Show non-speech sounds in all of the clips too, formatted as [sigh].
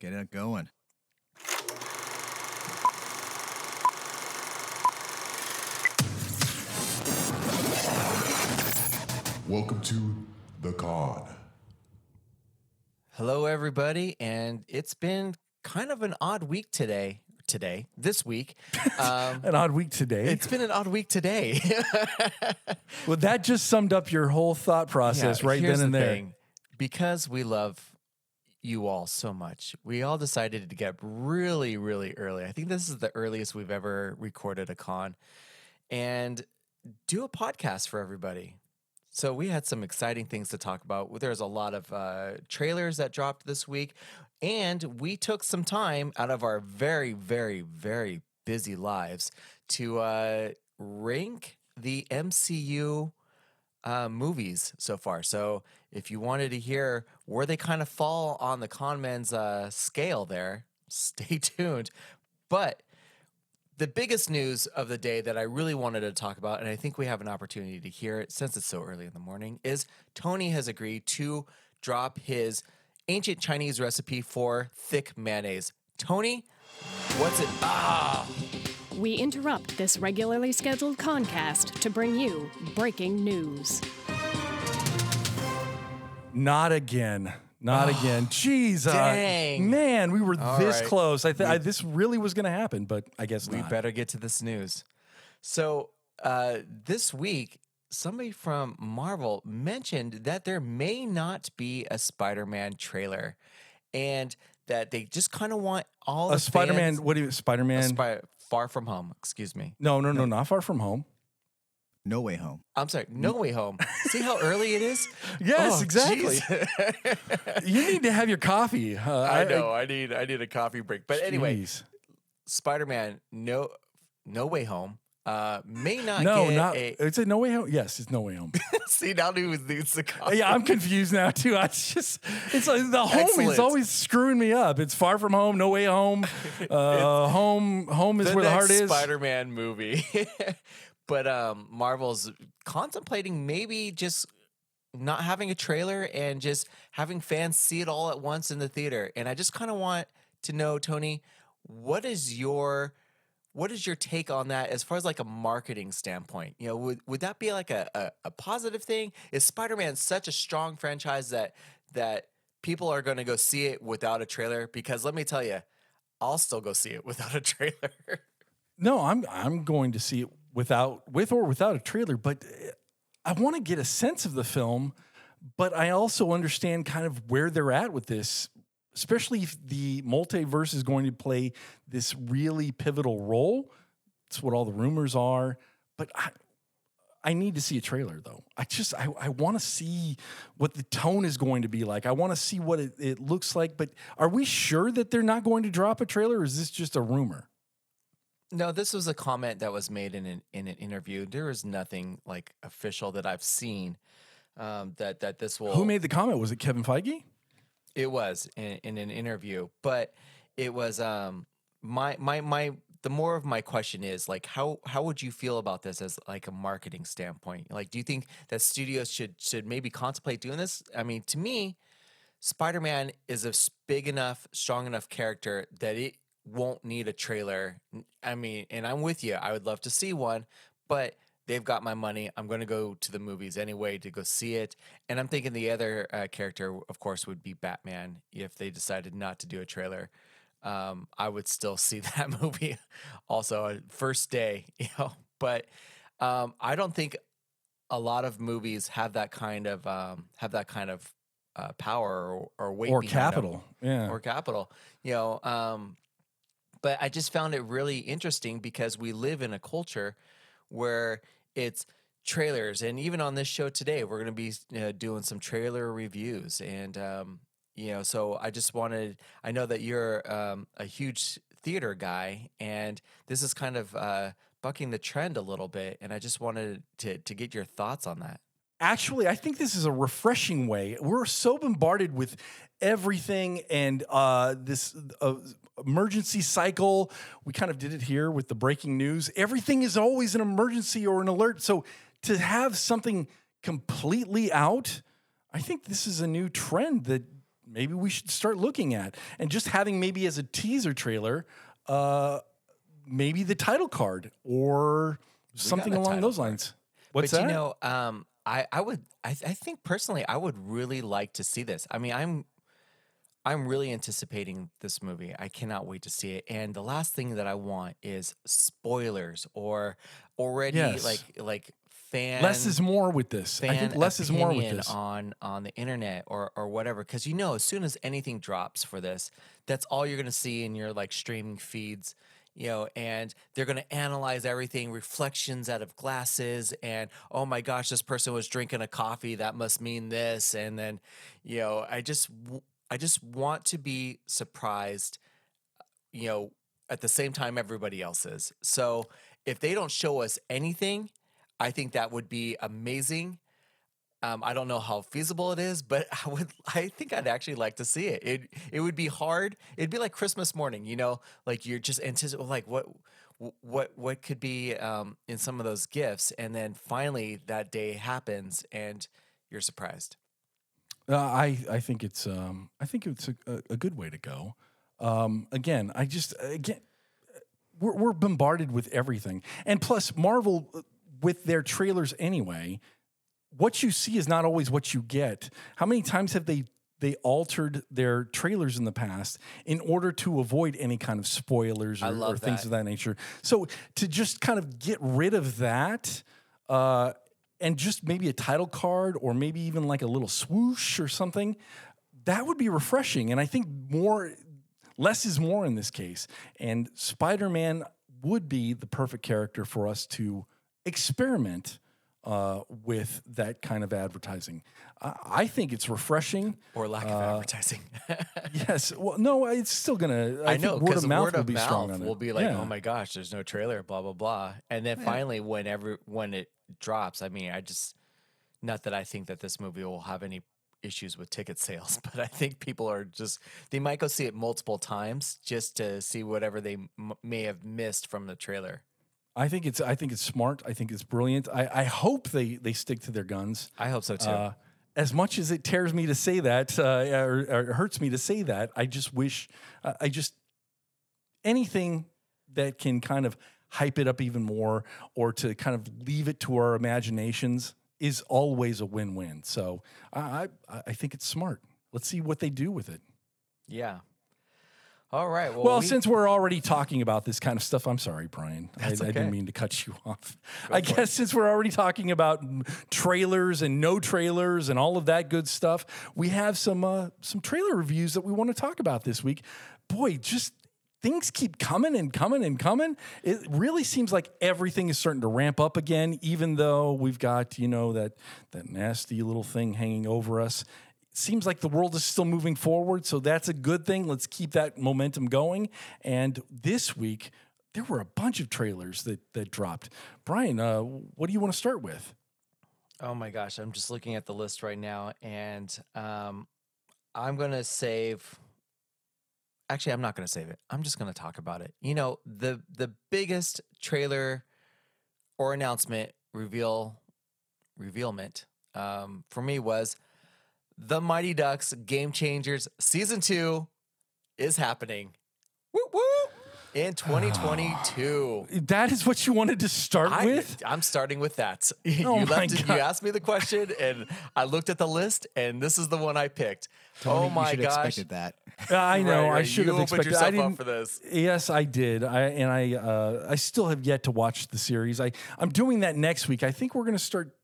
get it going. Welcome to the con. Hello, everybody, and it's been kind of an odd week today. Today, this week, [laughs] um, An odd week today. it's been an odd week today. [laughs] well, that just summed up your whole thought process Yeah, right then and the there. thing. Because we love you all so much, we all decided to get up really, really early. I think this is the earliest we've ever recorded a con and do a podcast for everybody. So we had some exciting things to talk about. There's a lot of uh, trailers that dropped this week, and we took some time out of our very, very, very busy lives to uh, rank the MCU uh, movies so far. So if you wanted to hear where they kind of fall on the conmen's uh, scale, there, [laughs] stay tuned. But the biggest news of the day that I really wanted to talk about, and I think we have an opportunity to hear it since it's so early in the morning, is Tony has agreed to drop his ancient Chinese recipe for thick mayonnaise. Tony, what's it? Ah, We interrupt this regularly scheduled concast to bring you breaking news. Not again. Not again. Jesus. uh, Dang. man, we were All this right. close. I, th- I this really was going to happen, but I guess we not. better get to this news. So uh, this week, somebody from Marvel mentioned that there may not be a Spider-Man trailer, and that they just kind of want all a the Spider-Man. fans- What do you? Spider-Man? a Spy- Far From Home. Excuse me. no, no, no, not far from home. No way home. I'm sorry. No Way Home. See how early it is? [laughs] Yes, Oh, exactly. jeez. [laughs] you need to have your coffee. Uh, I know. I need. I need a coffee break. But anyway, Jeez. Spider-Man. No. No Way Home. Uh, may not. no, get not. A, It's a no way home. Yes, it's no way home. [laughs] see now who needs the coffee. yeah, I'm confused now too. I it's just it's like the home Excellent. is always screwing me up. It's far from home, no way home. [laughs] Uh, home, home is the where the heart is. Spider-Man movie. [laughs] but um, Marvel's contemplating maybe just not having a trailer and just having fans see it all at once in the theater. And I just kind of want to know, Tony, what is your what is your take on that as far as like a marketing standpoint? You know, would, would that be like a, a, a positive thing? Is Spider-Man such a strong franchise that that people are going to go see it without a trailer? Because let me tell you, I'll still go see it [laughs] without a trailer. No, I'm I'm going to see it without with or without a trailer, but uh, I want to get a sense of the film, but I also understand kind of where they're at with this, especially if the multiverse is going to play this really pivotal role. It's what all the rumors are, but I I need to see a trailer though. I just I, I want to see what the tone is going to be like. I want to see what it, it looks like. But are we sure that they're not going to drop a trailer? Or is this just a rumor? No, this was a comment that was made in an in an interview. There is nothing like official that I've seen um, that that this will. Who made the comment? Was it Kevin Feige? It was in, in an interview, but it was um my my my. The more of my question is like how how would you feel about this as like a marketing standpoint? Like, do you think that studios should should maybe contemplate doing this? I mean, to me, Spider Man is a big enough, strong enough character that it won't need a trailer. I mean, and I'm with you. I would love to see one, but they've got my money. I'm going to go to the movies anyway to go see it. And I'm thinking the other uh, character, of course, would be Batman if they decided not to do a trailer. Um, I would still [laughs] see that movie also uh, first day, [laughs] you know. But um, I don't think a lot of movies have that kind of um, have that kind of uh, power or, or weight Or capital? Yeah. or capital you know um but i just found it really interesting because we live in a culture where it's trailers and even on this show today we're going to be doing some trailer reviews and um you know so i just wanted i know that you're um, a huge theater guy and this is kind of uh bucking the trend a little bit and i just wanted to to get your thoughts on that Actually, I think this is a refreshing way. We're so bombarded with everything and uh, this uh, emergency cycle. We kind of did it here with the breaking news. Everything is always an emergency or an alert. So to have something completely out, I think this is a new trend that maybe we should start looking at, and just having maybe as a teaser trailer, uh, maybe the title card or something along those card. lines. What's but that? you know, um, I I would I, I think personally I would really like to see this. I mean, I'm I'm really anticipating this movie. I cannot wait to see it. And the last thing that I want is spoilers or already Yes. like like fan less is more with this. I think less is more with this. on on the internet or or whatever because you know as soon as anything drops for this that's all you're gonna see in your like streaming feeds you know and they're gonna analyze everything reflections out of glasses and oh my gosh this person was drinking a coffee that must mean this and then you know i just i just want to be surprised you know at the same time everybody else is so if they don't show us anything I think that would be amazing. Um, I don't know how feasible it is, but [laughs] I would. I think I'd actually like to see it. It it would be hard. It'd be like Christmas morning, you know, like you're just anticipating, like what what what could be um, in some of those gifts, and then finally that day happens, and you're surprised. Uh, I I think it's um I think it's a, a, good way to go. Um, again, I just again we're we're bombarded with everything, and plus Marvel uh, with their trailers anyway. What you see is not always what you get. How many times have they they altered their trailers in the past in order to avoid any kind of spoilers or, or things of that nature? So to just kind of get rid of that. Uh, and just maybe a title card or maybe even like a little swoosh or something that would be refreshing. And i think more less is more in this case. And spider-man would be the perfect character for us to experiment uh, with that kind of advertising. I, I think it's refreshing. Or lack of advertising. [laughs] yes. Well no it's still gonna i, I, know word of mouth word will of be strong mouth on it. will be like, Yeah. oh my gosh, there's no trailer, blah blah blah, and then finally, whenever when it drops, I mean, I just not that I think that this movie will have any issues with ticket sales, [laughs] but I think people are just they might go see it multiple times just to see whatever they m- may have missed from the trailer. I think it's I think it's smart. I think it's brilliant. I, I hope they they stick to their guns. I hope so too. Uh, as much as it tears me to say that, uh, or, or hurts me to say that, I just wish, uh, I just anything that can kind of hype it up even more, or to kind of leave it to our imaginations, is always a win-win. So I I, I think it's smart. Let's see what they do with it. yeah. All right. Well, Well, we- since we're already talking about this kind of stuff, I'm sorry, Brian. I, I okay. didn't mean to cut you [laughs] off. I guess since we're already talking about trailers and no trailers and all of that good stuff, we have some uh, some trailer reviews that we want to talk about this week. Boy, just things keep coming and coming and coming. It really seems like everything is starting to ramp up again, even though we've got you know that that nasty little thing hanging over us It seems like the world is still moving forward, so that's a good thing. Let's keep that momentum going. And this week, there were a bunch of trailers that that dropped. Brian, uh, what do you want to start with? Oh my gosh, I'm just looking at the list right now, and um, I'm gonna save. Actually, I'm not gonna save it. I'm just gonna talk about it. You know, the the biggest trailer or announcement reveal revealment um, for me was the Mighty Ducks Game Changers season two is happening. Woo whoop! In 2022. [sighs] That is what you wanted to start I, with. I'm starting with that. [laughs] you Oh my left you asked me the question, and I looked at the list, and this is the one I picked. Tony, oh my you should have gosh! expected that. [laughs] I know. Right, I should You have opened expected. I yourself up didn't. for this. Yes, I did. I and I. Uh, I still have yet to watch the series. I I'm doing that next week. I think we're going to start.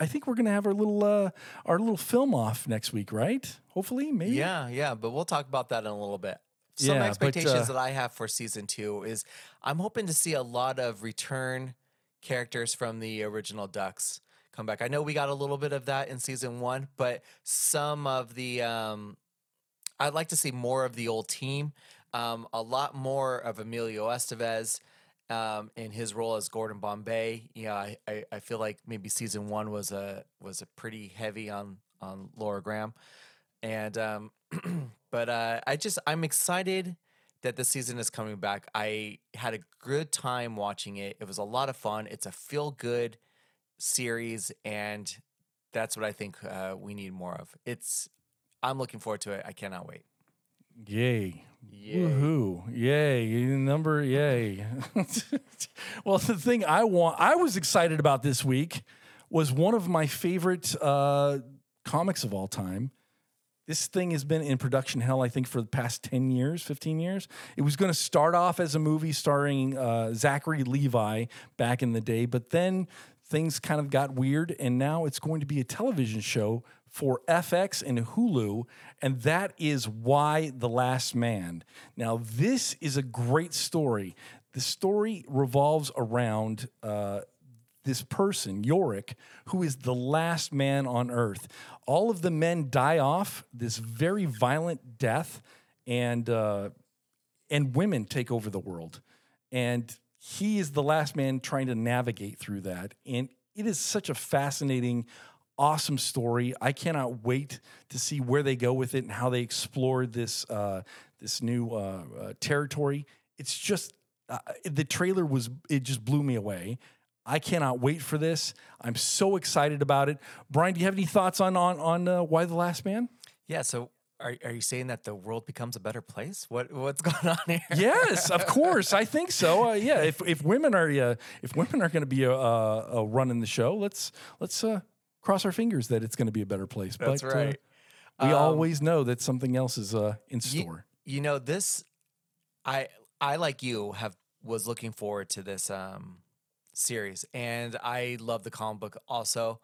I think we're going to have our little uh, our little film off next week, right? Hopefully, maybe. Yeah, yeah, but we'll talk about that in a little bit. Some Yeah, but, expectations uh, that I have for season two is I'm hoping to see a lot of return characters from the original Ducks come back. I know we got a little bit of that in season one, but some of the um, I'd like to see more of the old team, um, a lot more of Emilio Estevez um, in his role as Gordon Bombay. Yeah, I, I, I feel like maybe season one was a was a pretty heavy on on Lauren Graham, and um, [clears throat] but uh, I just I'm excited that the season is coming back. I had a good time watching it. It was a lot of fun. It's a feel good series, and that's what I think uh, we need more of. It's I'm looking forward to it. I cannot wait. Yay. Yay. Woohoo. Yay. Number yay. [laughs] well, the thing I want I was excited about this week was one of my favorite uh, comics of all time. This thing has been in production hell, I think, for the past 10 years, 15 years. It was going to start off as a movie starring uh, Zachary Levi back in the day, but then things kind of got weird, and now it's going to be a television show for FX and Hulu, and that is Y: The Last Man. Now, this is a great story. The story revolves around uh, this person, Yorick, who is the last man on earth. All of the men die off this very violent death, and uh, and women take over the world. And he is the last man trying to navigate through that. And it is such a fascinating, awesome story. I cannot wait to see where they go with it and how they explore this uh, this new uh, uh, territory. It's just uh, the trailer was it just blew me away. I cannot wait for this. I'm so excited about it. Brian, do you have any thoughts on on on uh, Y: The Last Man? Yeah. So are are you saying that the world becomes a better place? What what's [laughs] going on here? Yes, of [laughs] course. I think so. Uh, yeah, if if women are uh, if women are going to be a, a, a running the show, let's let's uh, cross our fingers that it's going to be a better place. That's but, uh, right. we Um, always know that something else is uh, in store. You, know this. I I like you have was looking forward to this um, series, and I love the comic book also.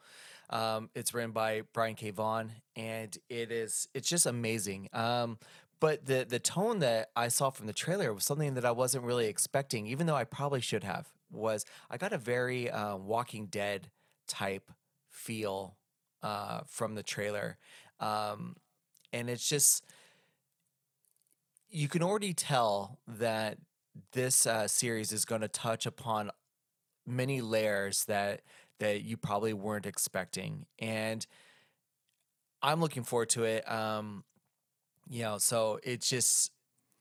Um, it's written by Brian K. Vaughan, and it is it's just amazing. Um, but the the tone that I saw from the trailer was something that I wasn't really expecting, even though I probably should have. Was I got a very uh, Walking Dead type feel uh, from the trailer, um, and it's just you can already tell that this uh, series is going to touch upon many layers that that you probably weren't expecting and i'm looking forward to it um you know so it's just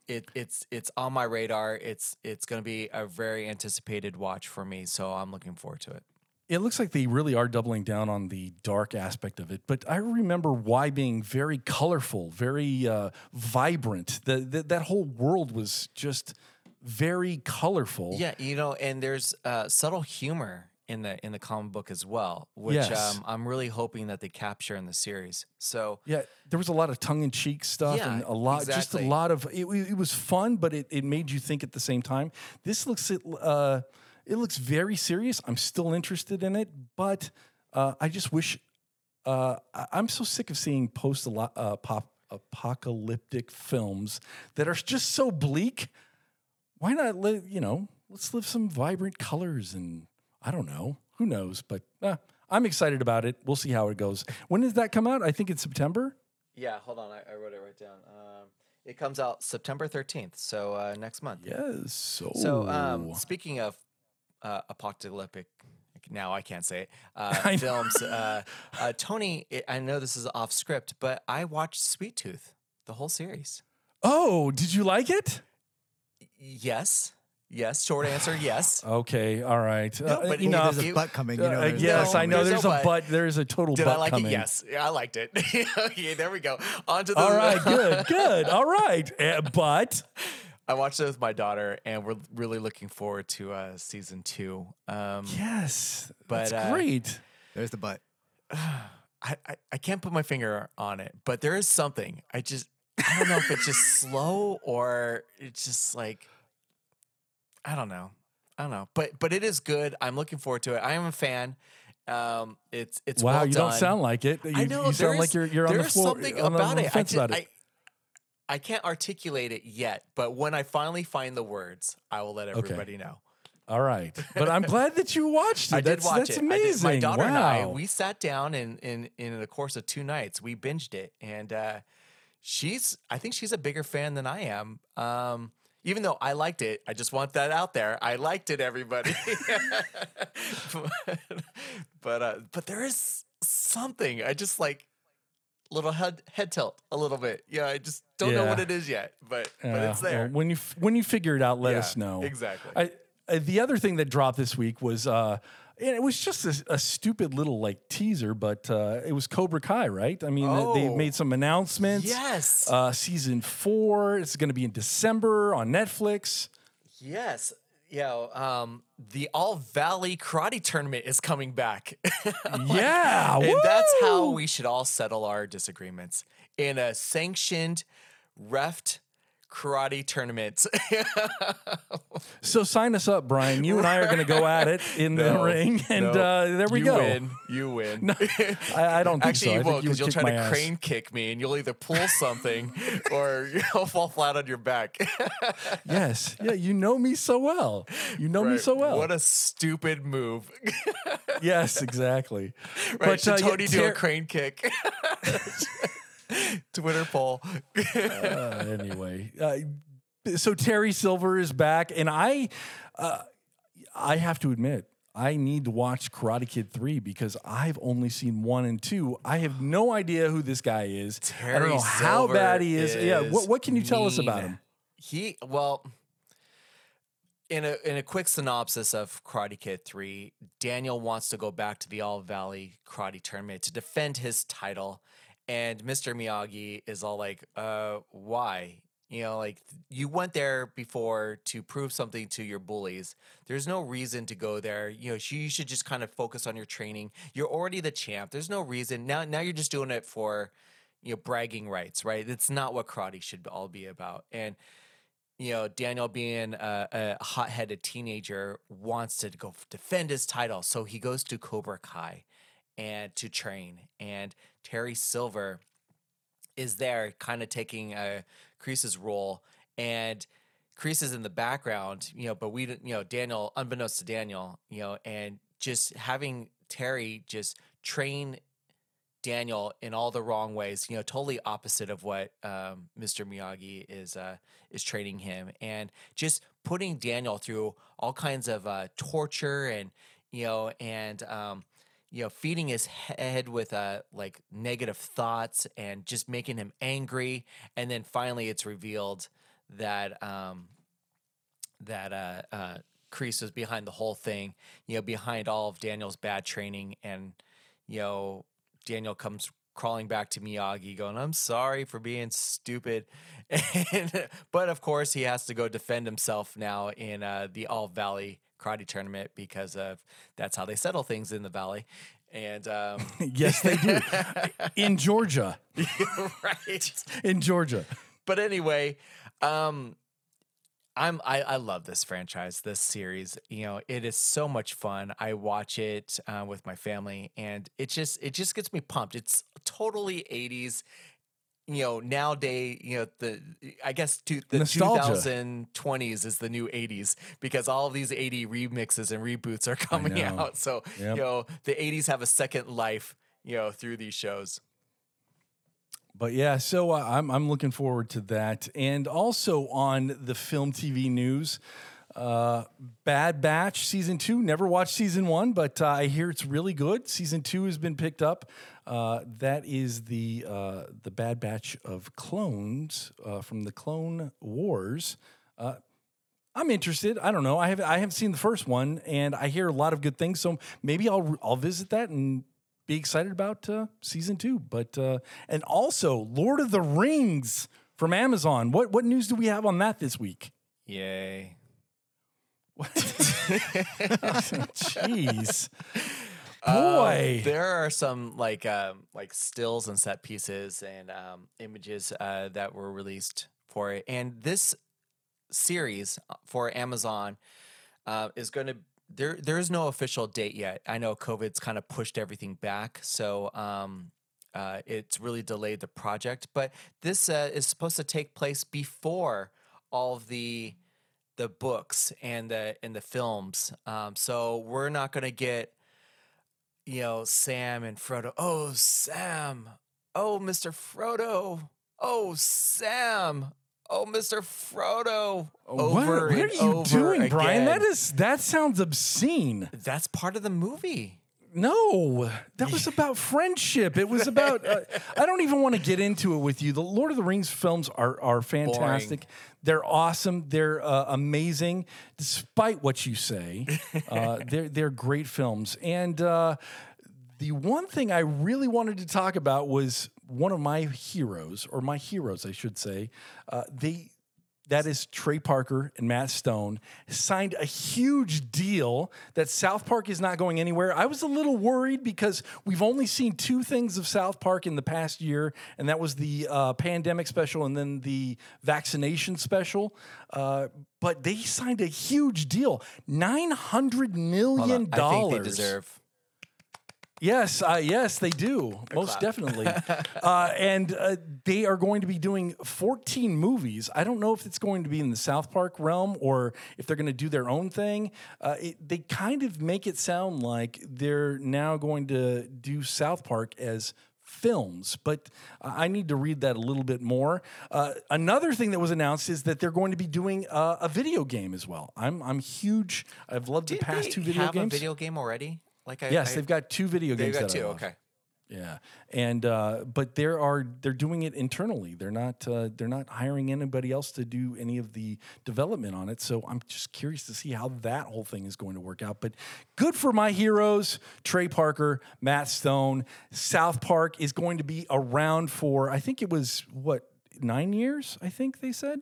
it it's it's on my radar it's it's going to be a very anticipated watch for me so i'm looking forward to it It looks like they really are doubling down on the dark aspect of it. But I remember why being very colorful, very uh, vibrant. The, the, that whole world was just very colorful. yeah you know and there's uh subtle humor in the in the comic book as well which Yes. um, i'm really hoping that they capture in the series so Yeah, there was a lot of tongue in cheek stuff Yeah, and a lot, just a lot of. It, it was fun, but it, it made you think at the same time. This looks uh, it looks very serious. I'm still interested in it, but uh, I just wish. Uh, I'm so sick of seeing post uh, pop apocalyptic films that are just so bleak. Why not live? You know, let's live some vibrant colors and I don't know. Who knows? But uh, I'm excited about it. We'll see how it goes. When does that come out? I think it's September. yeah hold on i, I wrote it right down um it comes out september 13th so uh next month Yes. So, so um speaking of uh apocalyptic now I can't say it. Uh, [laughs] films. Uh, uh, Tony, I- I know this is off script, but I watched Sweet Tooth, the whole series. oh, did you like it? Yes, yes. Short answer, yes. [sighs] Okay. All right. No, but you it- know, there's a butt coming. You know, uh, yes, no- I know. there's There's, no a but. butt. There's a total Did butt I like coming. it? Yes, yeah, I liked it. [laughs] okay, there we go. On to the. All right. [laughs] Good. Good. All right. Uh, but I watched it with my daughter, and we're really looking forward to uh, season two. Um, yes, But, that's uh, great. There's the butt. [sighs] I, I, I can't put my finger on it, but there is something. I just I don't know if it's just [laughs] slow or it's just like I don't know. I don't know. But but it is good. I'm looking forward to it. I am a fan. Um it's it's Wow, well you done. don't sound like it. You, I know you sound like you're you're on the floor. there's something on the, about on the it. I, just, about it. I, I can't articulate it yet, but when I finally find the words, I will let everybody know. All right, but I'm [laughs] glad that you watched it. I did that's, watch that's it. amazing. Did. My daughter wow. and I, we sat down and in, in the course of two nights, we binged it, and uh, she's, I think she's a bigger fan than I am. Um, even though I liked it, I just want that out there. I liked it, everybody. [laughs] but uh, but there is something I just like little head head tilt a little bit. Yeah, I just don't know what it is yet, but but Yeah, it's well, there. when you f- when you figure it out, let Yeah, us know. exactly. I, uh, the other thing that dropped this week was uh, And it was just a, a stupid little like teaser, but uh, it was Cobra Kai, right? I mean, they- they Oh. made some announcements. Yes. Uh, season four. It's going to be in December on Netflix. Yes. Yeah, um, the All Valley Karate Tournament is coming back. [laughs] yeah. and that's how we should all settle our disagreements in a sanctioned, refed karate tournaments. [laughs] So sign us up, Brian. You and I are going to go at it in the [laughs] ring, and no. uh, there we you go. Win. You win. [laughs] I, I don't think Actually, so. You won't because you'll try my to ass. crane kick me, and you'll either pull something or you'll fall flat on your back. Yes. Yeah. You know me so well. You know me so well. What a stupid move! yes, exactly. right? Should uh, yeah, Tony do a crane kick? [laughs] Twitter poll. uh, anyway, [laughs] uh, so Terry Silver is back, and I, uh, I have to admit, I need to watch Karate Kid three because I've only seen one and two. I have no idea who this guy is. I don't Terry know how bad he is. yeah, what is what can you tell us about him? He well, in a in a quick synopsis of Karate Kid Three, Daniel wants to go back to the All Valley Karate Tournament to defend his title, and Mr. Miyagi is all like, "Uh, why?" You know, like you went there before to prove something to your bullies. There's no reason to go there. You know, you should just kind of focus on your training. You're already the champ. There's no reason now. Now you're just doing it for, you know, bragging rights, right? It's not what karate should all be about. And you know, Daniel being a, a hot-headed teenager wants to go defend his title, so he goes to Cobra Kai and to train. And Terry Silver is there, kind of taking uh, Kreese's role, and Kreese is in the background, you know. But we, you know, Daniel, unbeknownst to Daniel, you know, and just having Terry just train Daniel in all the wrong ways, you know, totally opposite of what um, Mr. Miyagi is uh, is training him, and just putting Daniel through all kinds of uh, torture and you know, and um, you know, feeding his head with uh, like negative thoughts and just making him angry, and then finally it's revealed that um, that uh, uh, Kreese was behind the whole thing, you know, behind all of Daniel's bad training. And, you know, Daniel comes crawling back to Miyagi going, I'm sorry for being stupid. [laughs] And, but of course, he has to go defend himself now in uh, the All Valley Karate Tournament because of that's how they settle things in the Valley. And, um, [laughs] yes, they do [laughs] in Georgia. [laughs] right. In Georgia. but anyway, um, I'm I, I love this franchise, this series. You know, it is so much fun. I watch it uh, with my family, and it just it just gets me pumped. It's totally '80s. You know, nowadays, you know the I guess to, the Nostalgia. 2020s is the new '80s because all of these '80 remixes and reboots are [laughs] coming out. So Yep. you know, the '80s have a second life. You know, through these shows. But yeah, so uh, I'm I'm looking forward to that, and also on the film TV news, uh, Bad Batch season two. Never watched season one, but uh, I hear it's really good. Season two has been picked up. Uh, that is the uh, the Bad Batch of clones uh, from the Clone Wars. Uh, I'm interested. I don't know. I have I haven't seen the first one, and I hear a lot of good things. So maybe I'll I'll visit that and be excited about uh, season two. But uh, and also Lord of the Rings from Amazon. What what news do we have on that this week? Yay. [laughs] Jeez, Um, boy. there are some like um, like stills and set pieces and um, images uh, that were released for it, and this series uh, for Amazon uh, is going to. There, there is no official date yet. I know COVID's kind of pushed everything back, so um, uh, it's really delayed the project. But this uh, is supposed to take place before all of the the books and the and the films. Um, so we're not going to get you know, Sam and Frodo. Oh, Sam. Oh, Mr. Frodo. Oh, Sam. Oh, Mr. Frodo. what, Over what are you doing, Brian? That again. is that sounds obscene. That's part of the movie. No, that was about friendship. It was about. Uh, I don't even want to get into it with you. The Lord of the Rings films are are fantastic. They're awesome. They're uh, amazing, despite what you say. Uh, [laughs] they're they're great films. And uh, the one thing I really wanted to talk about was one of my heroes, or my heroes, I should say. Uh, they that is Trey Parker and Matt Stone signed a huge deal that South Park is not going anywhere. I was a little worried because we've only seen two things of South Park in the past year, and that was the uh, pandemic special and then the vaccination special. Uh, but they signed a huge deal nine hundred Hold on. I think dollars. they deserve. Yes, uh, yes, they do. Most definitely. [laughs] uh, and uh, they are going to be doing 14 movies. I don't know if it's going to be in the South Park realm or if they're going to do their own thing. Uh, it, they kind of make it sound like they're now going to do South Park as films, but I need to read that a little bit more. Uh, another thing that was announced is that they're going to be doing uh, a video game as well. I'm I'm huge. I've loved Did the past two video have games. a video game already? Like I, yes, I, they've got two video they've games. got that two. Okay. Yeah, and uh, but there are they're doing it internally. They're not uh, they're not hiring anybody else to do any of the development on it. So I'm just curious to see how that whole thing is going to work out. But good for my heroes, Trey Parker, Matt Stone. South Park is going to be around for I think it was what nine years. I think they said.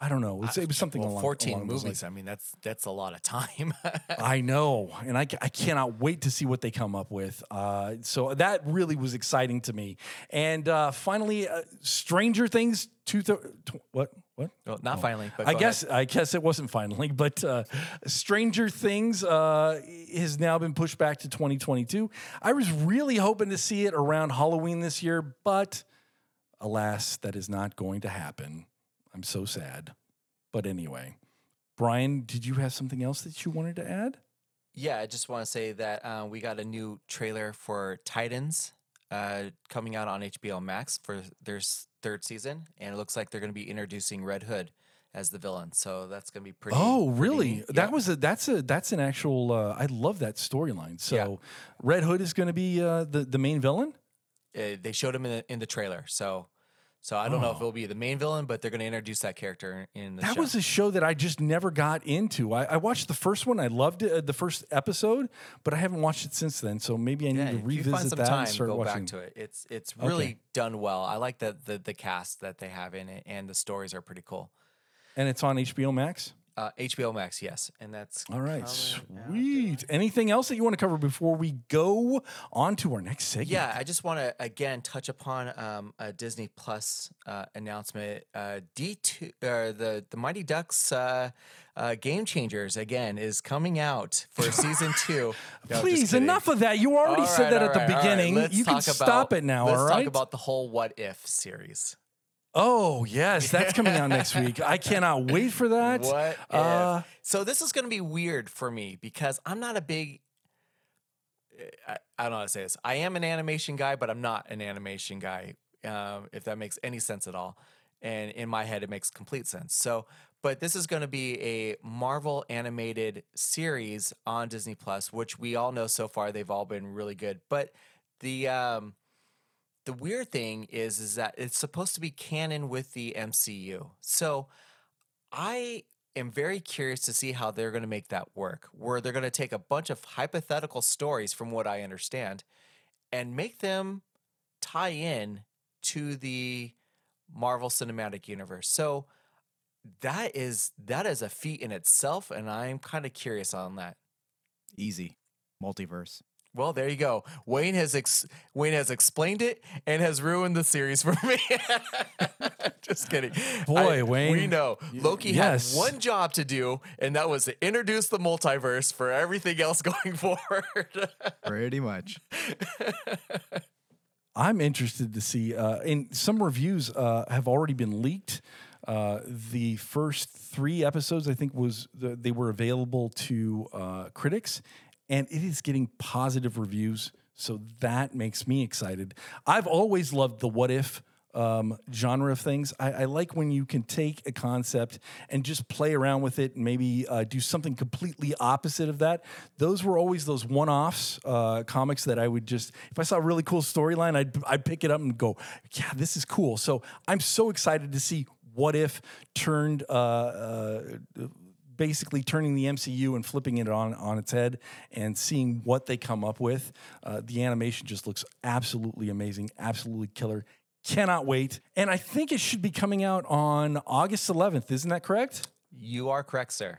I don't know. It was, it was something Well, along 14 along movies. I mean, that's that's a lot of time. [laughs] I know, and I, I cannot wait to see what they come up with. Uh, so that really was exciting to me. And uh, finally, uh, Stranger Things. Two th- tw- what what? well, not finally, but I guess ahead. I guess it wasn't finally, [laughs] but uh, Stranger Things uh, has now been pushed back to 2022. I was really hoping to see it around Halloween this year, but alas, that is not going to happen. I'm so sad. But anyway, Brian, did you have something else that you wanted to add? Yeah, I just want to say that uh, we got a new trailer for Titans uh, coming out on HBO Max for their third season, and it looks like they're going to be introducing Red Hood as the villain. So that's going to be pretty. Oh, pretty really? neat. That Yeah. was a that's a that's an actual. Uh, I love that storyline. So, Yeah. Red Hood is going to be uh, the the main villain. Uh, they showed him in the, in the trailer. So, so I don't know if Oh. it'll be the main villain, but they're going to introduce that character in the That show. was a show that I just never got into. I, I watched the first one. I loved it, uh, the first episode, but I haven't watched it since then. So maybe I need yeah, to revisit that time, and start go watching. back to it. It's it's really done well. I like the, the the cast that they have in it, and the stories are pretty cool. And it's on HBO Max. Uh, HBO Max, yes, and that's All right, sweet. Anything else that you want to cover before we go on to our next segment? Yeah, I just want to again touch upon um, a Disney Plus uh, announcement. Uh, D two, uh, the the Mighty Ducks uh, uh, Game Changers again is coming out for [laughs] season two. No, Please, enough of that. You already All said right, that at the right, right. beginning. Let's You can talk stop about- it now. Let's all talk about the whole What If series. Oh yes, that's coming out next week. I [laughs] cannot wait for that. What Uh? So this is going to be weird for me because I'm not a big. I, I don't know how to say this. I am an animation guy, but I'm not an animation guy. Um, if that makes any sense at all, and in my head, it makes complete sense. So, but this is going to be a Marvel animated series on Disney Plus, which we all know so far they've all been really good. But the um, the weird thing is is that it's supposed to be canon with the MCU. So I am very curious to see how they're going to make that work. Where they're going to take a bunch of hypothetical stories from what I understand and make them tie in to the Marvel Cinematic Universe. So that is that is a feat in itself and I'm kind of curious on that. Easy. Multiverse. Well, there you go. Wayne has ex- Wayne has explained it and has ruined the series for me. [laughs] Just kidding. Boy, We Wayne. We know Loki yes. had one job to do, and that was to introduce the multiverse for everything else [laughs] going forward. Pretty much. [laughs] I'm interested to see. Uh, and some reviews uh, have already been leaked. Uh, the first three episodes, I think, was the, they were available to uh, critics, and it is getting positive reviews. So that makes me excited. I've always loved the what if um, genre of things. I, I like when you can take a concept and just play around with it and maybe uh, do something completely opposite of that. Those were always those one offs uh, comics that I would just, if I saw a really cool storyline, I'd, I'd pick it up and go, yeah, this is cool. So I'm so excited to see what if turned. Uh, uh, basically turning the MCU and flipping it on on its head and seeing what they come up with. Uh, the animation just looks absolutely amazing, absolutely killer. Cannot wait. And I think it should be coming out on August 11th. Isn't that correct? You are correct, sir.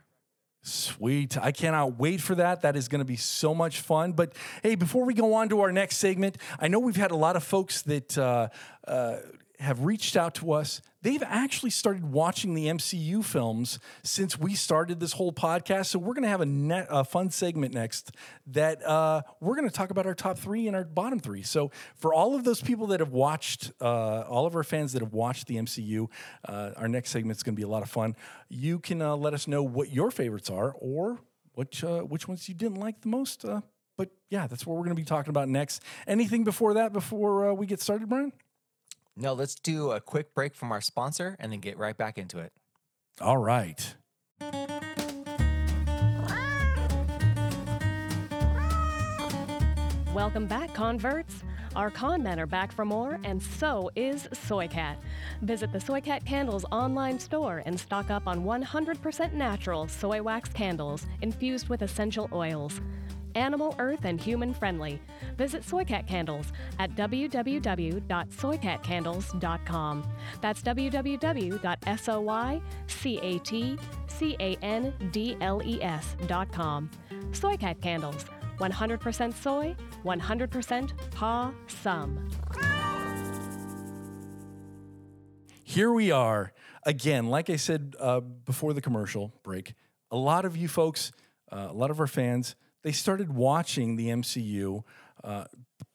Sweet. I cannot wait for that. That is going to be so much fun. But hey, before we go on to our next segment, I know we've had a lot of folks that uh, uh, have reached out to us. They've actually started watching the MCU films since we started this whole podcast. So we're going to have a, net, a fun segment next that uh, we're going to talk about our top three and our bottom three. So for all of those people that have watched, uh, all of our fans that have watched the MCU, uh, our next segment is going to be a lot of fun. You can uh, let us know what your favorites are or which uh, which ones you didn't like the most. Uh, but yeah, that's what we're going to be talking about next. Anything before that? Before we get started, Brian? No, let's do a quick break from our sponsor and then get right back into it. All right. Welcome back, converts. Our con men are back for more, and so is Soycat. Visit the Soycat Candles online store and stock up on 100% natural soy wax candles infused with essential oils animal, earth, and human friendly. Visit Soycat Candles at www.soycatcandles.com. That's www.soycatcandles.com. Soycat Candles 100% soy, 100% pa sum. Here we are again. Like I said uh, before the commercial break, a lot of you folks, uh, a lot of our fans, they started watching the MCU uh,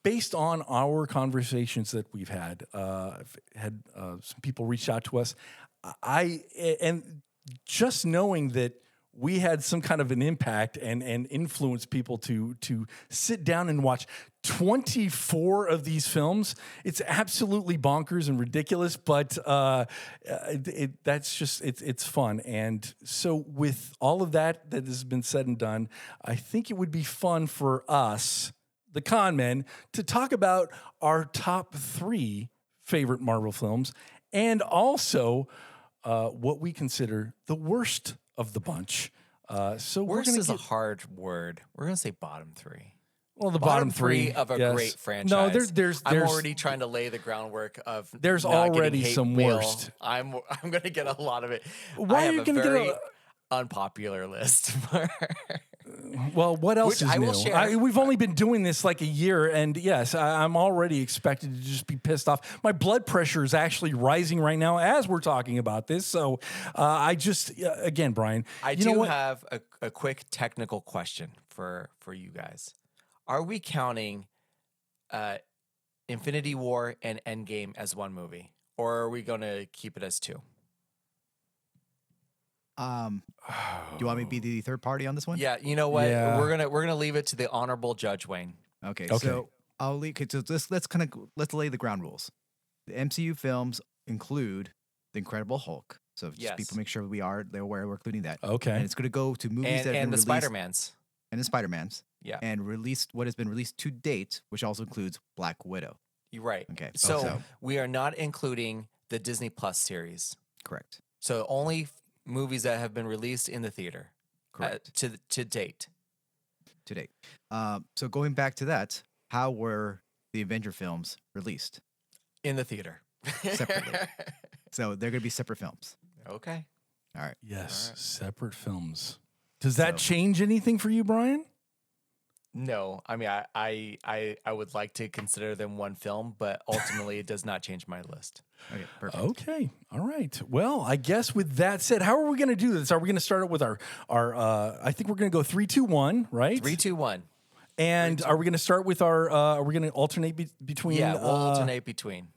based on our conversations that we've had. Uh, had uh, some people reach out to us. I and just knowing that we had some kind of an impact and and influence people to to sit down and watch 24 of these films. It's absolutely bonkers and ridiculous but uh, it, it, that's just it's it's fun. And so with all of that that has been said and done i think it would be fun for us the con men to talk about our top three favorite marvel films and also uh, what we consider the worst of the bunch. Uh, so Worst we're gonna is get, a hard word. We're gonna say bottom three. well the bottom, three, of a yes. great franchise. No, there, there's I'm there's already trying to lay the groundwork of. There's already some mail. worst. I'm I'm gonna get a lot of it. Why are you gonna get a- unpopular list. [laughs] well what else Which is I new? will share. we've only been doing this like a year, and yes, I, I'm already expected to just be pissed off. My blood pressure is actually rising right now as we're talking about this. So uh, I just uh, again, Brian, I you do know what? have a, a quick technical question for for you guys. Are we counting uh, Infinity War and Endgame as one movie, or are we going to keep it as two? Um, do you want me to be the [sighs] third party on this one? Yeah, you know what? Yeah. We're gonna we're gonna leave it to the honorable Judge Wayne. Okay. Okay. So I'll leave. Okay, so let's let's kind of let's lay the ground rules. The MCU films include the Incredible Hulk. So just Yes. people make sure we are they're aware we're including that. Okay. And it's going to go to movies and that have and been the released Spider Mans. and the Spider Mans Yeah, and released what has been released to date, which also includes Black Widow. you're right. Okay. So, so we are not including the Disney Plus series. correct. So only f- movies that have been released in the theater. uh, Correct. to to date. to date. Um, so going back to that, how were the Avenger films released? In the theater. Separately. [laughs] So they're going to be separate films. okay. All right. yes, Alright. separate films. Does that So- change anything for you, Brian? No, I mean I, I I I would like to consider them one film, but ultimately it does not change my list. Okay. Perfect. Okay. All right. Well, I guess with that said, how are we going to do this? Are we going to start it with our our? Uh, I think we're going to go three, two, one, right? Three, two, one. And are we going to start with our? Uh, are we going to alternate be- between? Yeah, we'll uh, alternate between.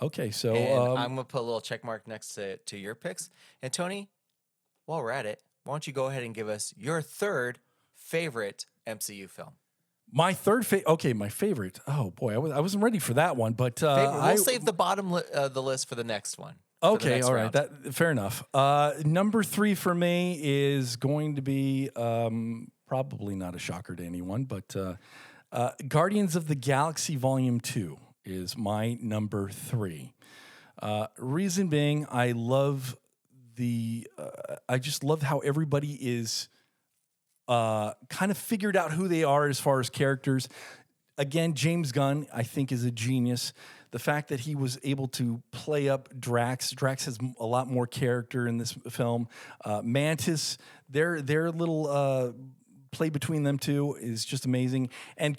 Okay. So And um, I'm gonna put a little check mark next to, to your picks. And Tony, while we're at it, why don't you go ahead and give us your third favorite MCU film? My third fa- okay, my favorite. Oh boy, I was I wasn't ready for that one, but uh, Favorite- we'll I, save the bottom li- uh, the list for the next one. Okay, all right. round. That fair enough. Uh, number three for me is going to be um, probably not a shocker to anyone, but uh, uh, Guardians of the Galaxy Volume Two is my number three. Uh, reason being, I love the. Uh, I just love how everybody is uh, kind of figured out who they are as far as characters. Again, James Gunn, I think, is a genius. The fact that he was able to play up Drax, Drax has a lot more character in this film. Uh, Mantis, their their little uh, play between them two is just amazing. And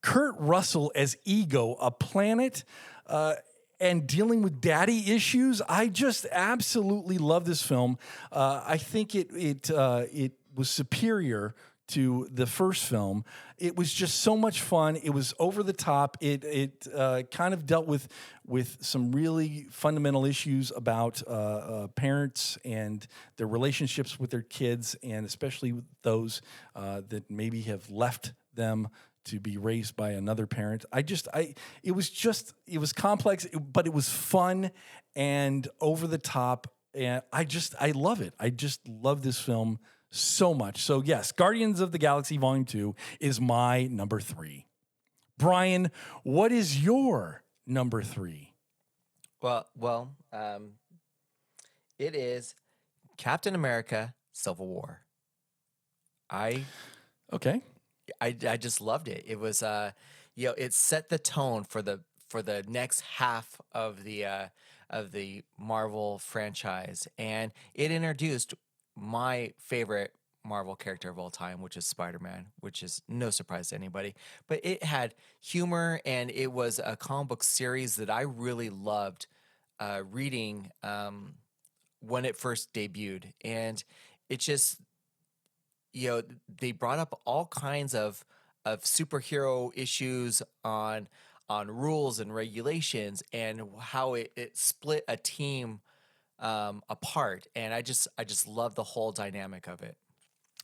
Kurt Russell as Ego, a planet, uh, and dealing with daddy issues. I just absolutely love this film. Uh, I think it it uh, it was superior to the first film. It was just so much fun. It was over the top. It it uh, kind of dealt with with some really fundamental issues about uh, uh, parents and their relationships with their kids, and especially those uh, that maybe have left them to be raised by another parent. I just I it was just it was complex, but it was fun and over the top and I just I love it. I just love this film so much. So yes, Guardians of the Galaxy Volume 2 is my number 3. Brian, what is your number 3? Well, well, um, it is Captain America: Civil War. I Okay. I, I just loved it. It was uh you know it set the tone for the for the next half of the uh of the Marvel franchise and it introduced my favorite Marvel character of all time, which is Spider-Man, which is no surprise to anybody. But it had humor and it was a comic book series that I really loved uh, reading um, when it first debuted, and it just you know they brought up all kinds of of superhero issues on on rules and regulations and how it, it split a team um, apart and i just i just love the whole dynamic of it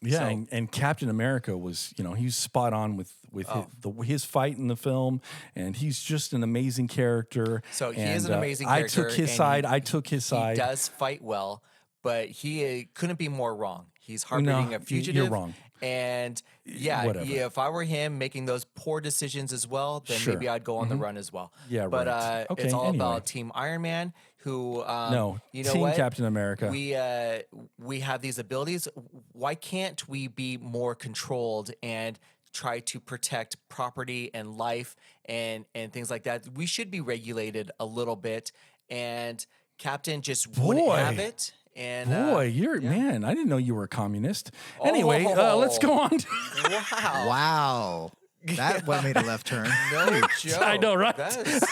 Yeah, So- and, and Captain America was, you know, he's spot on with with Oh. his, the, his fight in the film, and he's just an amazing character. So he is And, an uh, amazing I took his side. he- I took his side. he does fight well but he uh, couldn't be more wrong he's harboring No, a y- you're wrong. and yeah, yeah if i were him making those poor decisions as well then Sure. maybe i'd go on the run as well Yeah, but right. uh, Okay, it's all anyway. about team iron man who um, no, you know Team what Captain America. we uh, we have these abilities. Why can't we be more controlled and try to protect property and life and and things like that? We should be regulated a little bit. And Captain just wouldn't have Boy. it. And uh, Boy, you're man. I didn't know you were a communist. Anyway, uh, let's go on. wow, Wow. That [laughs] what made a left turn. no joke. [laughs] I know, right? That is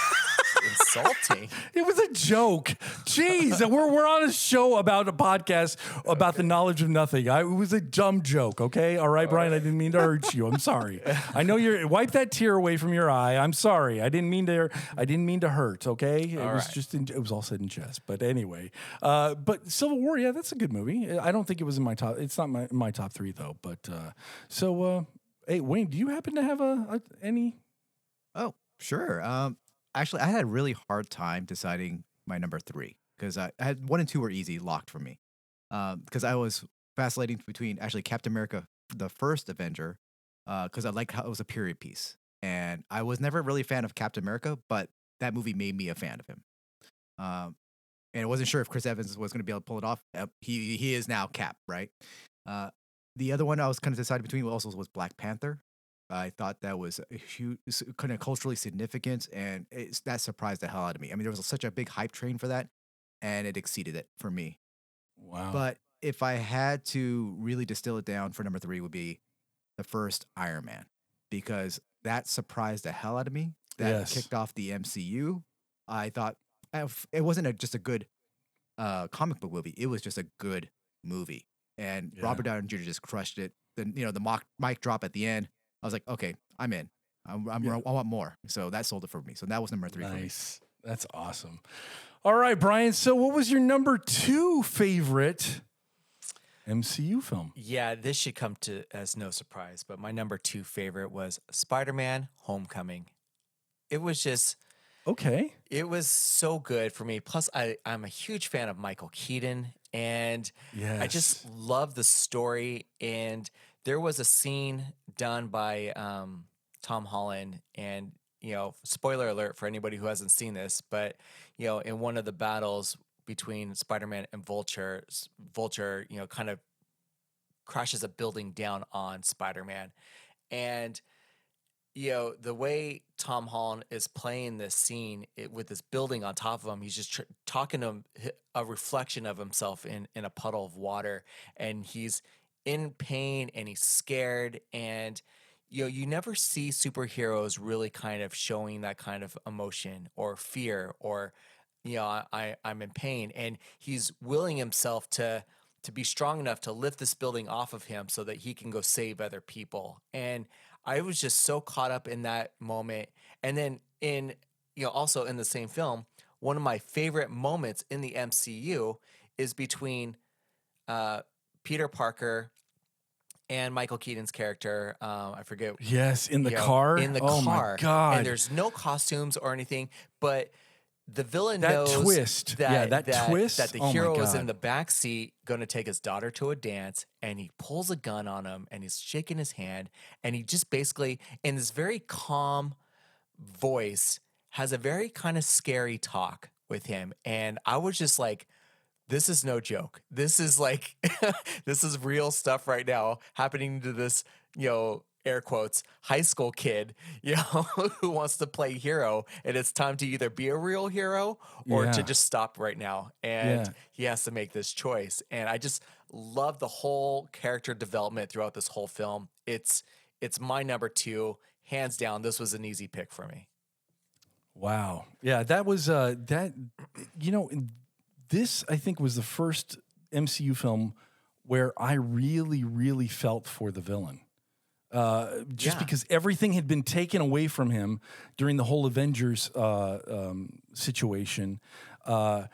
insulting. [laughs] it was a joke. Jeez, we're we're on a show about a podcast about the knowledge of nothing. I, it was a dumb joke. Okay, all right, Brian. I didn't mean to hurt you. I'm sorry. I know you're wipe that tear away from your eye. I'm sorry. I didn't mean to. I didn't mean to hurt. Okay, it All was right. just in, it was all said in jest. But anyway, uh, but Civil War, yeah, that's a good movie. I don't think it was in my top. It's not my my top three though. But uh, so, uh, hey, Wayne, do you happen to have a, a any? Oh, sure. Um, actually, I had a really hard time deciding my number three because I, I had one and two were easy, locked for me. Because I was vacillating between actually Captain America, the first Avenger, because I liked how it was a period piece, and I was never really a fan of Captain America, but that movie made me a fan of him. Um, and I wasn't sure if Chris Evans was going to be able to pull it off. Uh, he he is now Cap, right? Uh, the other one I was kind of deciding between also was Black Panther. I thought that was a huge, kind of culturally significant, and it's, that surprised the hell out of me. I mean, there was such a big hype train for that, and it exceeded it for me. Wow. But if I had to really distill it down for number three, would be the first Iron Man, because that surprised the hell out of me. That Yes. kicked off the MCU. I thought it wasn't a, just a good uh, comic book movie; it was just a good movie, and Yeah. Robert Downey Jr. just crushed it. Then you know the mock, mic drop at the end. I was like, okay, I'm in. I'm, I'm, Yeah. I want more. So that sold it for me. So that was number three for me. Nice. That's awesome. All right, Brian. So, what was your number two favorite? MCU film. Yeah, this should come to as no surprise, but my number two favorite was Spider-Man: Homecoming. It was just Okay. it was so good for me. Plus, I I'm a huge fan of Michael Keaton, and I just love the story. And there was a scene done by um, Tom Holland, and you know, spoiler alert for anybody who hasn't seen this, but you know, in one of the battles between Spider-Man and Vulture, Vulture, you know, kind of crashes a building down on Spider-Man, and you know the way Tom Holland is playing this scene it, with this building on top of him. He's just tr- talking to him, a reflection of himself in in a puddle of water, and he's in pain and he's scared and you know you never see superheroes really kind of showing that kind of emotion or fear or you know I, I i'm in pain and he's willing himself to to be strong enough to lift this building off of him so that he can go save other people and i was just so caught up in that moment and then in you know also in the same film one of my favorite moments in the mcu is between uh peter parker and michael keaton's character um i forget Yes, in the you know, car. in the oh car my god. and there's no costumes or anything but the villain That knows twist. that, Yeah, that twist. that the Oh hero is in the back seat going to take his daughter to a dance and he pulls a gun on him and he's shaking his hand and he just basically in this very calm voice has a very kind of scary talk with him and i was just like this is no joke this is like [laughs] this is real stuff right now happening to this you know air quotes high school kid [laughs] you know who wants to play hero and it's time to either be a real hero or to just stop right now and Yeah. he has to make this choice and i just love the whole character development throughout this whole film it's it's my number two hands down this was an easy pick for me Wow. Yeah, that was uh that you know, this I think was the first MCU film where I really really felt for the villain. Uh, just Yeah. because everything had been taken away from him during the whole Avengers uh, um, situation, uh,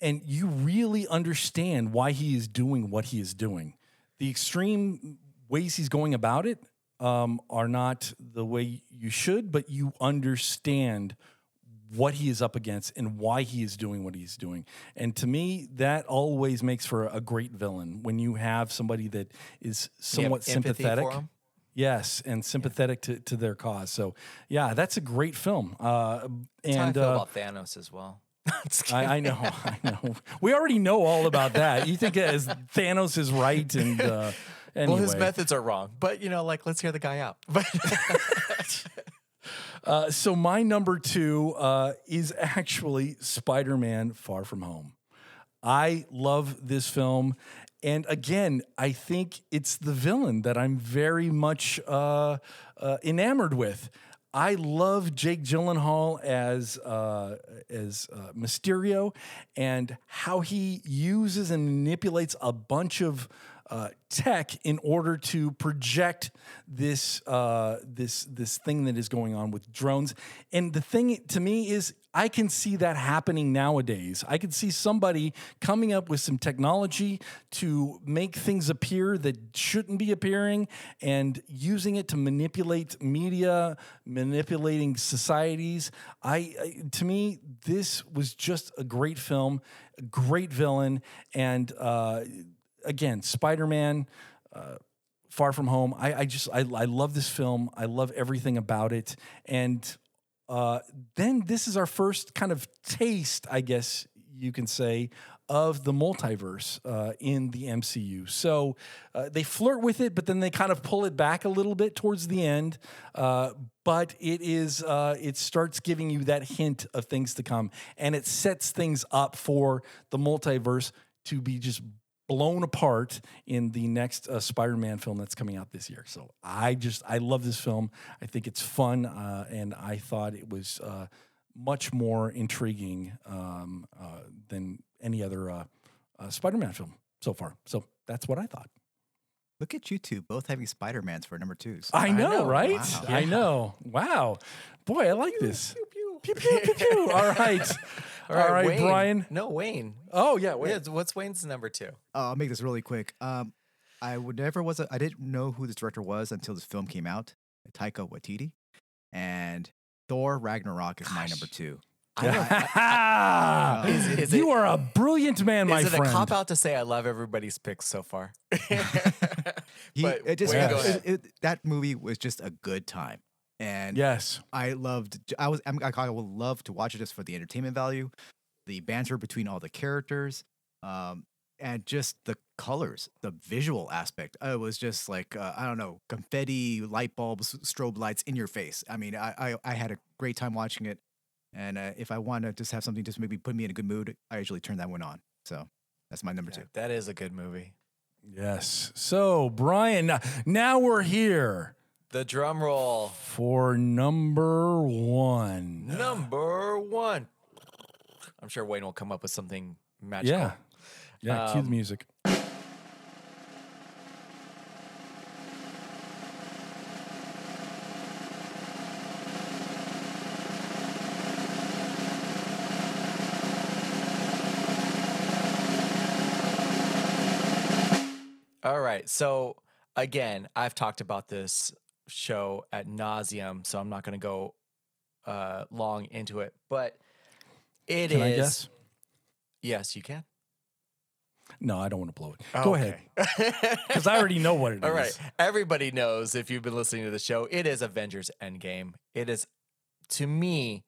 and you really understand why he is doing what he is doing. The extreme ways he's going about it um, are not the way you should, but you understand what he is up against and why he is doing what he's doing. And to me, that always makes for a great villain when you have somebody that is somewhat sympathetic. Yes, and sympathetic to, to their cause. So, yeah, that's a great film. Uh, That's how I and uh, about Thanos as well. [laughs] I, I know, I know. We already know all about that. You think as Thanos is right, and uh, anyway. Well, his methods are wrong, but you know, like let's hear the guy out. [laughs] But [laughs] Uh, so my number two uh, is actually Spider-Man: Far From Home. I love this film, and again, I think it's the villain that I'm very much uh, uh, enamored with. I love Jake Gyllenhaal as uh, as uh, Mysterio, and how he uses and manipulates a bunch of uh, tech in order to project this uh, this this thing that is going on with drones. And the thing to me is, I can see that happening nowadays. I can see somebody coming up with some technology to make things appear that shouldn't be appearing, and using it to manipulate media, manipulating societies. I, I to me, this was just a great film, a great villain, and. Uh, again, Spider Man, uh, Far From Home. I, I just I, I love this film. I love everything about it. And uh, then this is our first kind of taste, I guess you can say, of the multiverse uh, in the MCU. So uh, they flirt with it, but then they kind of pull it back a little bit towards the end. Uh, but it is uh, it starts giving you that hint of things to come, and it sets things up for the multiverse to be just blown apart in the next uh, Spider-Man film that's coming out this year. So I just I love this film. I think it's fun, uh, and I thought it was uh, much more intriguing um, uh, than any other uh, uh, Spider-Man film so far. So that's what I thought. Look at you two both having Spider Mans for number twos. I know, know. right? Wow. I know. Wow, boy, I like this. Pew pew pew pew. [laughs] All right. All All right, Wayne. Brian. No, Wayne. Oh yeah, wait. Yeah, what's Wayne's number two? Uh, I'll make this really quick. Um, I would never was a, I didn't know who this director was until this film came out, Taika Waititi, and Thor Ragnarok is my number two. [laughs] Is- is you it- are a brilliant man, my Is it friend. a cop out to say I love everybody's picks so far? [laughs] He, [laughs] But it just Wayne, it- it- that movie was just a good time, and Yes. I loved. I was. I'm, I I would love to watch it just for the entertainment value, the banter between all the characters, um, and just the colors, the visual aspect. It was just like uh, I don't know, confetti, light bulbs, strobe lights in your face. I mean, I I, I had a great time watching it, and uh, if I want to just have something just maybe put me in a good mood, I usually turn that one on. So that's my number Yeah, two. that is a good movie. Yes. So, Brian, now we're here The drum roll. for number one. Number one. I'm sure Wayne will come up with something magical. Yeah. Yeah. cue the Um, music. All right. So again, I've talked about this show at nauseum, so I'm not going to go uh, long into it. But it is. Can I guess? Yes, you can. No, I don't want to blow it. Go ahead. Because [laughs] I already know what it is. [laughs] All right. Everybody knows if you've been listening to the show, it is Avengers Endgame. It is, to me,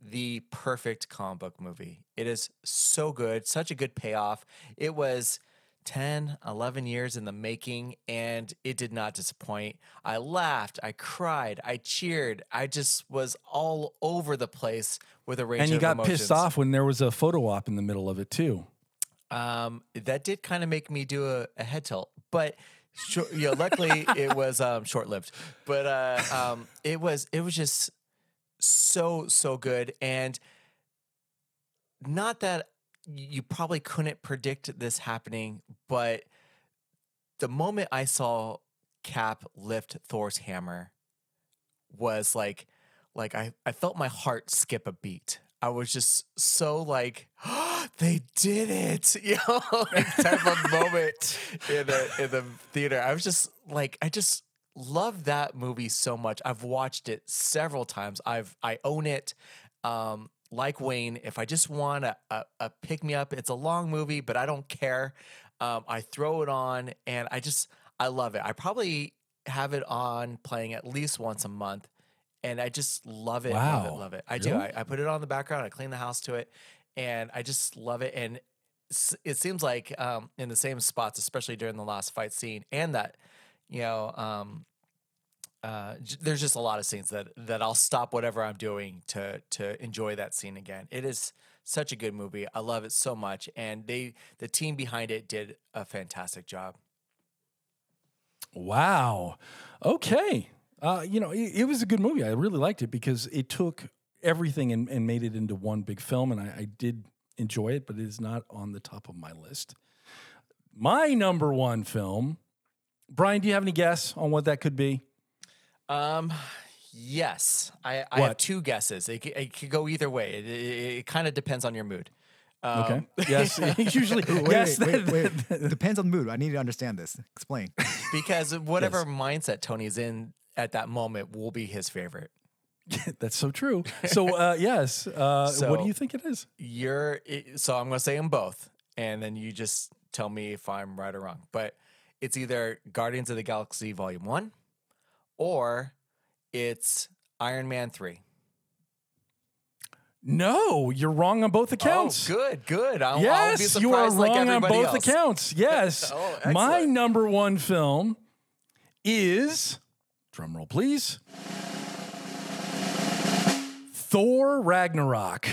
the perfect comic book movie. It is so good, such a good payoff. It was 10, 11 years in the making, and it did not disappoint. I laughed, I cried, I cheered. I just was all over the place with a range And you got emotions. pissed off when there was a photo op in the middle of it, too. Um, that did kind of make me do a, a head tilt, but sure, you know, luckily [laughs] it was um, short lived. But uh, um, it was it was just so so good, and not that you probably couldn't predict this happening, but the moment I saw Cap lift Thor's hammer was like like I, I felt my heart skip a beat. I was just so like, [gasps] they did it, [laughs] you know, type of moment in the in the theater. I was just like, I just love that movie so much. I've watched it several times. I've I own it. Um, like Wayne, if I just want a, a, a pick me up, it's a long movie, but I don't care. Um, I throw it on and I just I love it. I probably have it on playing at least once a month and I just love it, love it, love it. I do. I, I put it on the background. I clean the house to it, and I just love it. And it seems like um, in the same spots, especially during the last fight scene, and that you know, um, uh, j- there's just a lot of scenes that that I'll stop whatever I'm doing to to enjoy that scene again. It is such a good movie. I love it so much, and they the team behind it did a fantastic job. Wow. Okay. Uh, you know, it, it was a good movie. I really liked it because it took everything and, and made it into one big film, and I, I did enjoy it, but it is not on the top of my list. My number one film, Brian, do you have any guess on what that could be? Um, yes, I, I have two guesses. It, it could go either way. It, it, it kind of depends on your mood. Um, Okay. [laughs] yes. [laughs] Usually, Wait, yes. wait, that- wait, [laughs] wait. Depends on the mood. I need to understand this. Explain. because whatever mindset Tony's in at that moment will be his favorite. that's so true. So, uh, yes. Uh, what do you think it is? You're i- so I'm going to say them both, and then you just tell me if I'm right or wrong. But it's either Guardians of the Galaxy Volume One, or it's Iron Man Three. No, you're wrong on both oh, accounts. Oh, good, good. I'll, I'll be Yes, you are like wrong on both else. accounts. [laughs] Yes. Oh, My number one film is, drum roll please, Thor Ragnarok.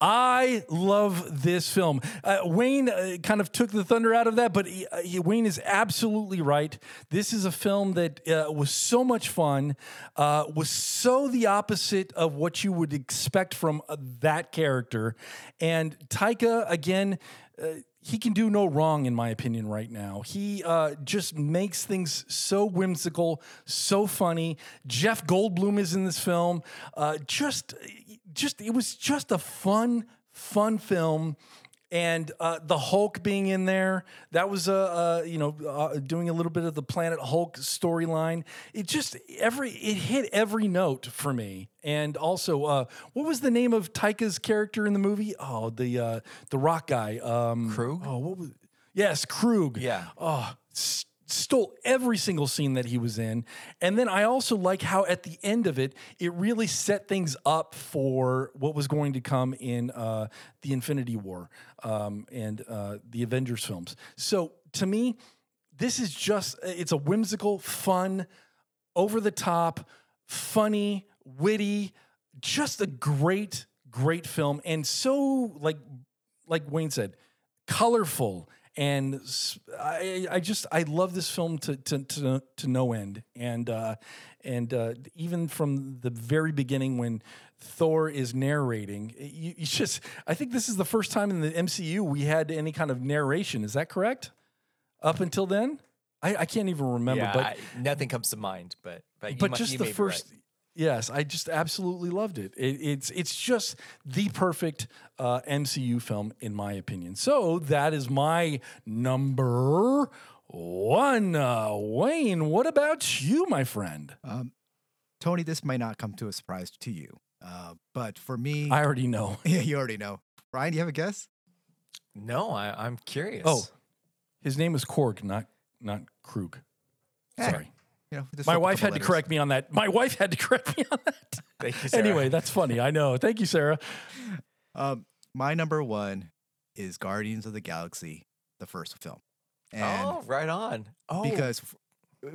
I love this film. Uh, Wayne uh, kind of took the thunder out of that, but he, uh, he- Wayne is absolutely right. This is a film that uh, was so much fun, uh, was so the opposite of what you would expect from that character. And Taika, again, he can do no wrong, in my opinion, right now. He uh, just makes things so whimsical, so funny. Jeff Goldblum is in this film. Uh, just, just it was just a fun, fun film. And uh, the Hulk being in there, that was a uh, uh, you know uh, doing a little bit of the Planet Hulk storyline. It just every it hit every note for me. And also, uh, what was the name of Taika's character in the movie? Oh, the uh, the rock guy, um, Krug? Oh, what was? Yes, Krug. Yeah. Oh, s- stole every single scene that he was in. And then I also like how at the end of it, it really set things up for what was going to come in uh, the Infinity War um, and uh, the Avengers films. So to me, this is just, it's a whimsical, fun, over the top, funny, witty, just a great, great film. And so, like, like Wayne said, colorful and I, I just I love this film to to to, to no end. And uh, and uh, even from the very beginning when Thor is narrating you, you just I think this is the first time in the MCU we had any kind of narration. Is that correct? Up until then? I, I can't even remember yeah, but I- nothing comes to mind, but but, you but mi- just the first right. Yes i just absolutely loved it, it it's it's just the perfect uh, mcu film in my opinion. So that is my number one. Uh, wayne what about you my friend? Um, Tony, this might not come to a surprise to you, uh, but for me, [laughs] i already know. [laughs] Yeah, you already know. Ryan, do you have a guess? No, I, I'm curious. oh his name is korg not not krug. Hey, sorry You know, just my wife couple had to correct me on that my wife had to [laughs] correct me on that Thank you, Sarah. anyway that's funny i know thank you sarah [laughs] Um, my number one is Guardians of the Galaxy, the first film, and oh, right on. Oh, because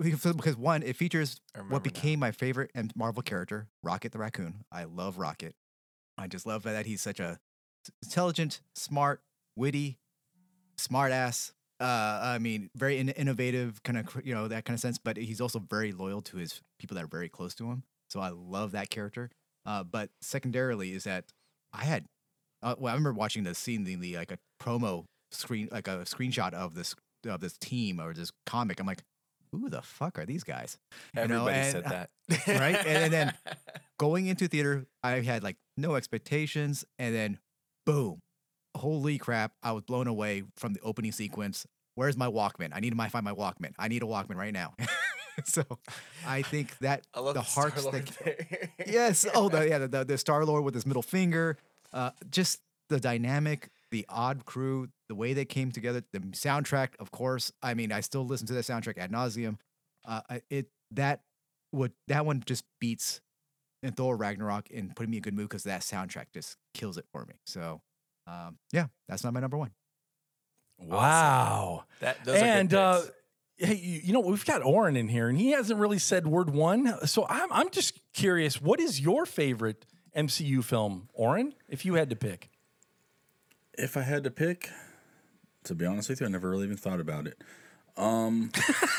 because because one, it features I remember what now. became my favorite M- Marvel character, Rocket the Raccoon. I love Rocket. I just love that he's such a intelligent, smart, witty, smart ass. Uh, I mean, very in- innovative, kind of you know that kind of sense. But he's also very loyal to his people that are very close to him. So I love that character. Uh, but secondarily is that I had, uh, well, I remember watching the scene, the, the like a promo screen, like a screenshot of this of this team or this comic. I'm like, who the fuck are these guys? you everybody said that, [laughs] right? And- and then- [laughs] going into theater, I had like no expectations, and then boom, holy crap! I was blown away from the opening sequence. Where's my Walkman? I need to my- find my Walkman. I need a Walkman right now. [laughs] so, I think that I love the the hearts that [laughs] yes, oh the yeah the, the, the Star Lord with his middle finger, uh, just the dynamic, the odd crew, the way they came together, the soundtrack, of course. I mean, I still listen to that soundtrack ad nauseum. Uh, it that would that one just beats and Thor Ragnarok and putting me in a good mood because that soundtrack just kills it for me. So, um, yeah, that's not my number one. wow That, those are good and uh, hey, you, you know we've got Oren in here, and he hasn't really said word one. So I'm I'm just curious, what is your favorite MCU film, Oren? If you had to pick, If I had to pick, to be honest with you, I never really even thought about it.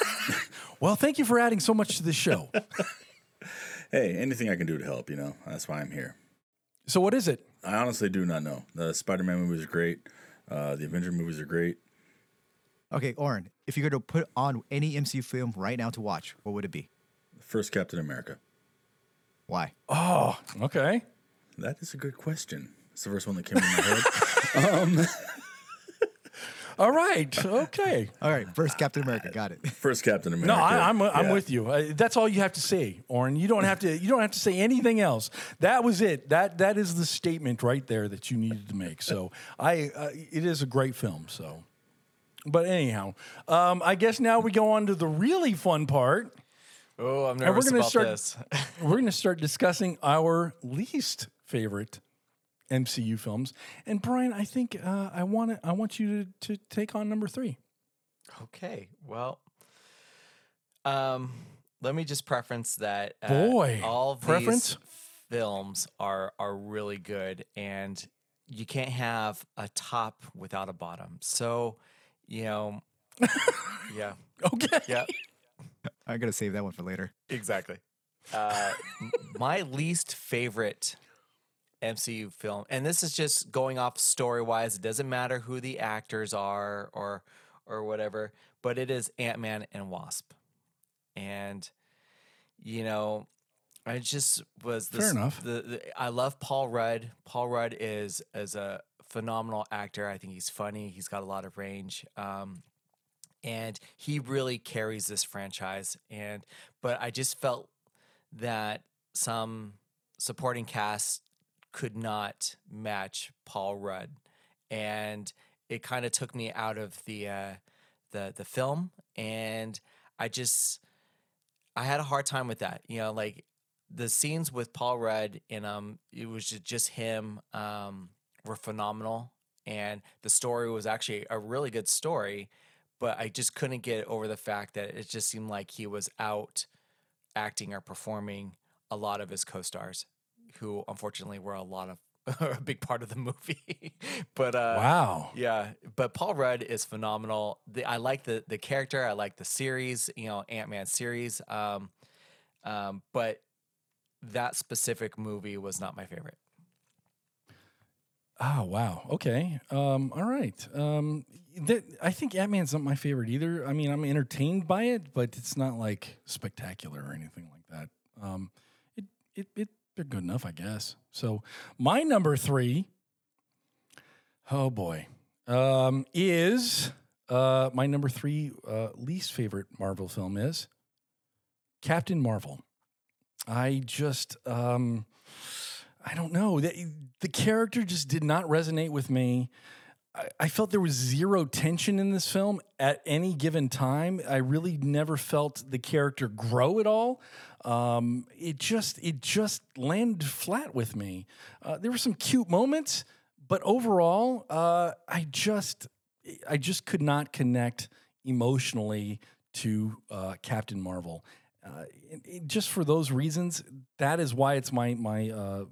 [laughs] well, thank you for adding so much to the show. [laughs] Hey, anything I can do to help, you know, that's why I'm here. so what is it? I honestly do not know. The Spider Man movies are great. Uh, the Avenger movies are great. Okay, Oren, if you were to put on any MCU film right now to watch, what would it be? First Captain America. Why? Oh, okay. That is a good question. It's the first one that came to my head. [laughs] [laughs] All right. Okay. [laughs] All right, first Captain America, got it. [laughs] First Captain America. No, I, I'm I'm Yeah. with you. Uh, that's all you have to say, Oren. You don't have to. You don't have to say anything else. That was it. That that is the statement right there that you needed to make. So [laughs] I, uh, it is a great film. So, but anyhow, um, I guess now we go on to the really fun part. oh, I'm we're nervous gonna about start- this. We're going to start discussing our least favorite MCU films. And Brian, I think uh, I want to. I want you to, to take on number three. Okay, well, um, let me just preference that. Uh, Boy, all of preference? these films are are really good, and you can't have a top without a bottom. So, you know, [laughs] yeah, Okay. yeah, I'm gonna save that one for later. exactly. Uh, my least favorite MCU film, and this is just going off story wise. It doesn't matter who the actors are or or whatever, but it is Ant Man and Wasp, and you know, I just was Fair enough. The, the I love Paul Rudd. Paul Rudd is is a phenomenal actor. I think he's funny. He's got a lot of range. Um, and he really carries this franchise and but I just felt that some supporting cast could not match Paul Rudd and it kind of took me out of the uh the the film and I just I had a hard time with that. You know, like the scenes with Paul Rudd and um it was just, just him um were phenomenal and the story was actually a really good story but I just couldn't get over the fact that it just seemed like he was out acting or performing a lot of his co-stars who unfortunately were a lot of [laughs] a big part of the movie [laughs] but uh wow. yeah, but Paul Rudd is phenomenal. The, I like the the character. I like the series. You know, Ant Man series. Um, um, but that specific movie was not my favorite. Oh wow. Okay. Um, all right. Um, that, I think Ant Man's not my favorite either. I mean, I'm entertained by it, but it's not like spectacular or anything like that. Um, it it it they're good enough, I guess. So my number three. Oh boy, um, is uh, my number three uh, least favorite Marvel film is Captain Marvel. I just um, I don't know. The, the character just did not resonate with me. I, felt there was zero tension in this film at any given time. I really never felt the character grow at all. Um, it just it just landed flat with me. Uh, there were some cute moments, but overall, uh, I just I just could not connect emotionally to uh, Captain Marvel. Uh, it- it- just for those reasons, that is why it's my my uh,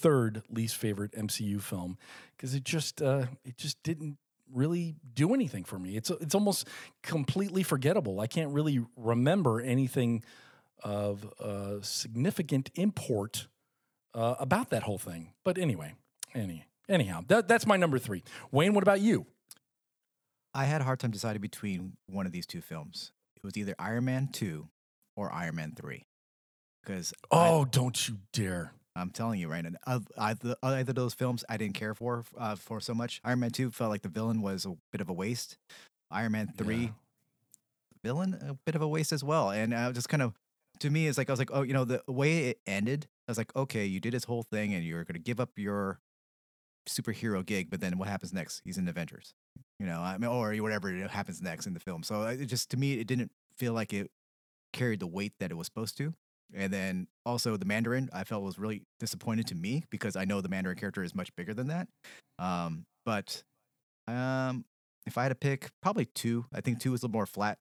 third least favorite MCU film because it just uh, it just didn't really do anything for me. It's it's almost completely forgettable. I can't really remember anything of uh, significant import uh, about that whole thing. But anyway, any anyhow, that that's my number three. Wayne, what about you? I had a hard time deciding between one of these two films. It was either Iron Man 2 or Iron Man 3. Because Oh, don't you dare! I'm telling you right now, of either, either of those films I didn't care for uh, for so much. Iron Man 2 felt like the villain was a bit of a waste. Iron Man 3, Yeah. villain, a bit of a waste as well. And I just kind of, to me, it's like, I was like, oh, you know, the way it ended, I was like, okay, you did this whole thing and you're going to give up your superhero gig, but then what happens next? He's in Avengers, you know, I mean, or whatever happens next in the film. So uh, it just, to me, it didn't feel like it carried the weight that it was supposed to. And then also the Mandarin, I felt was really disappointed to me because I know the Mandarin character is much bigger than that. Um, but um, if I had to pick, probably two. I think two was a little more flat.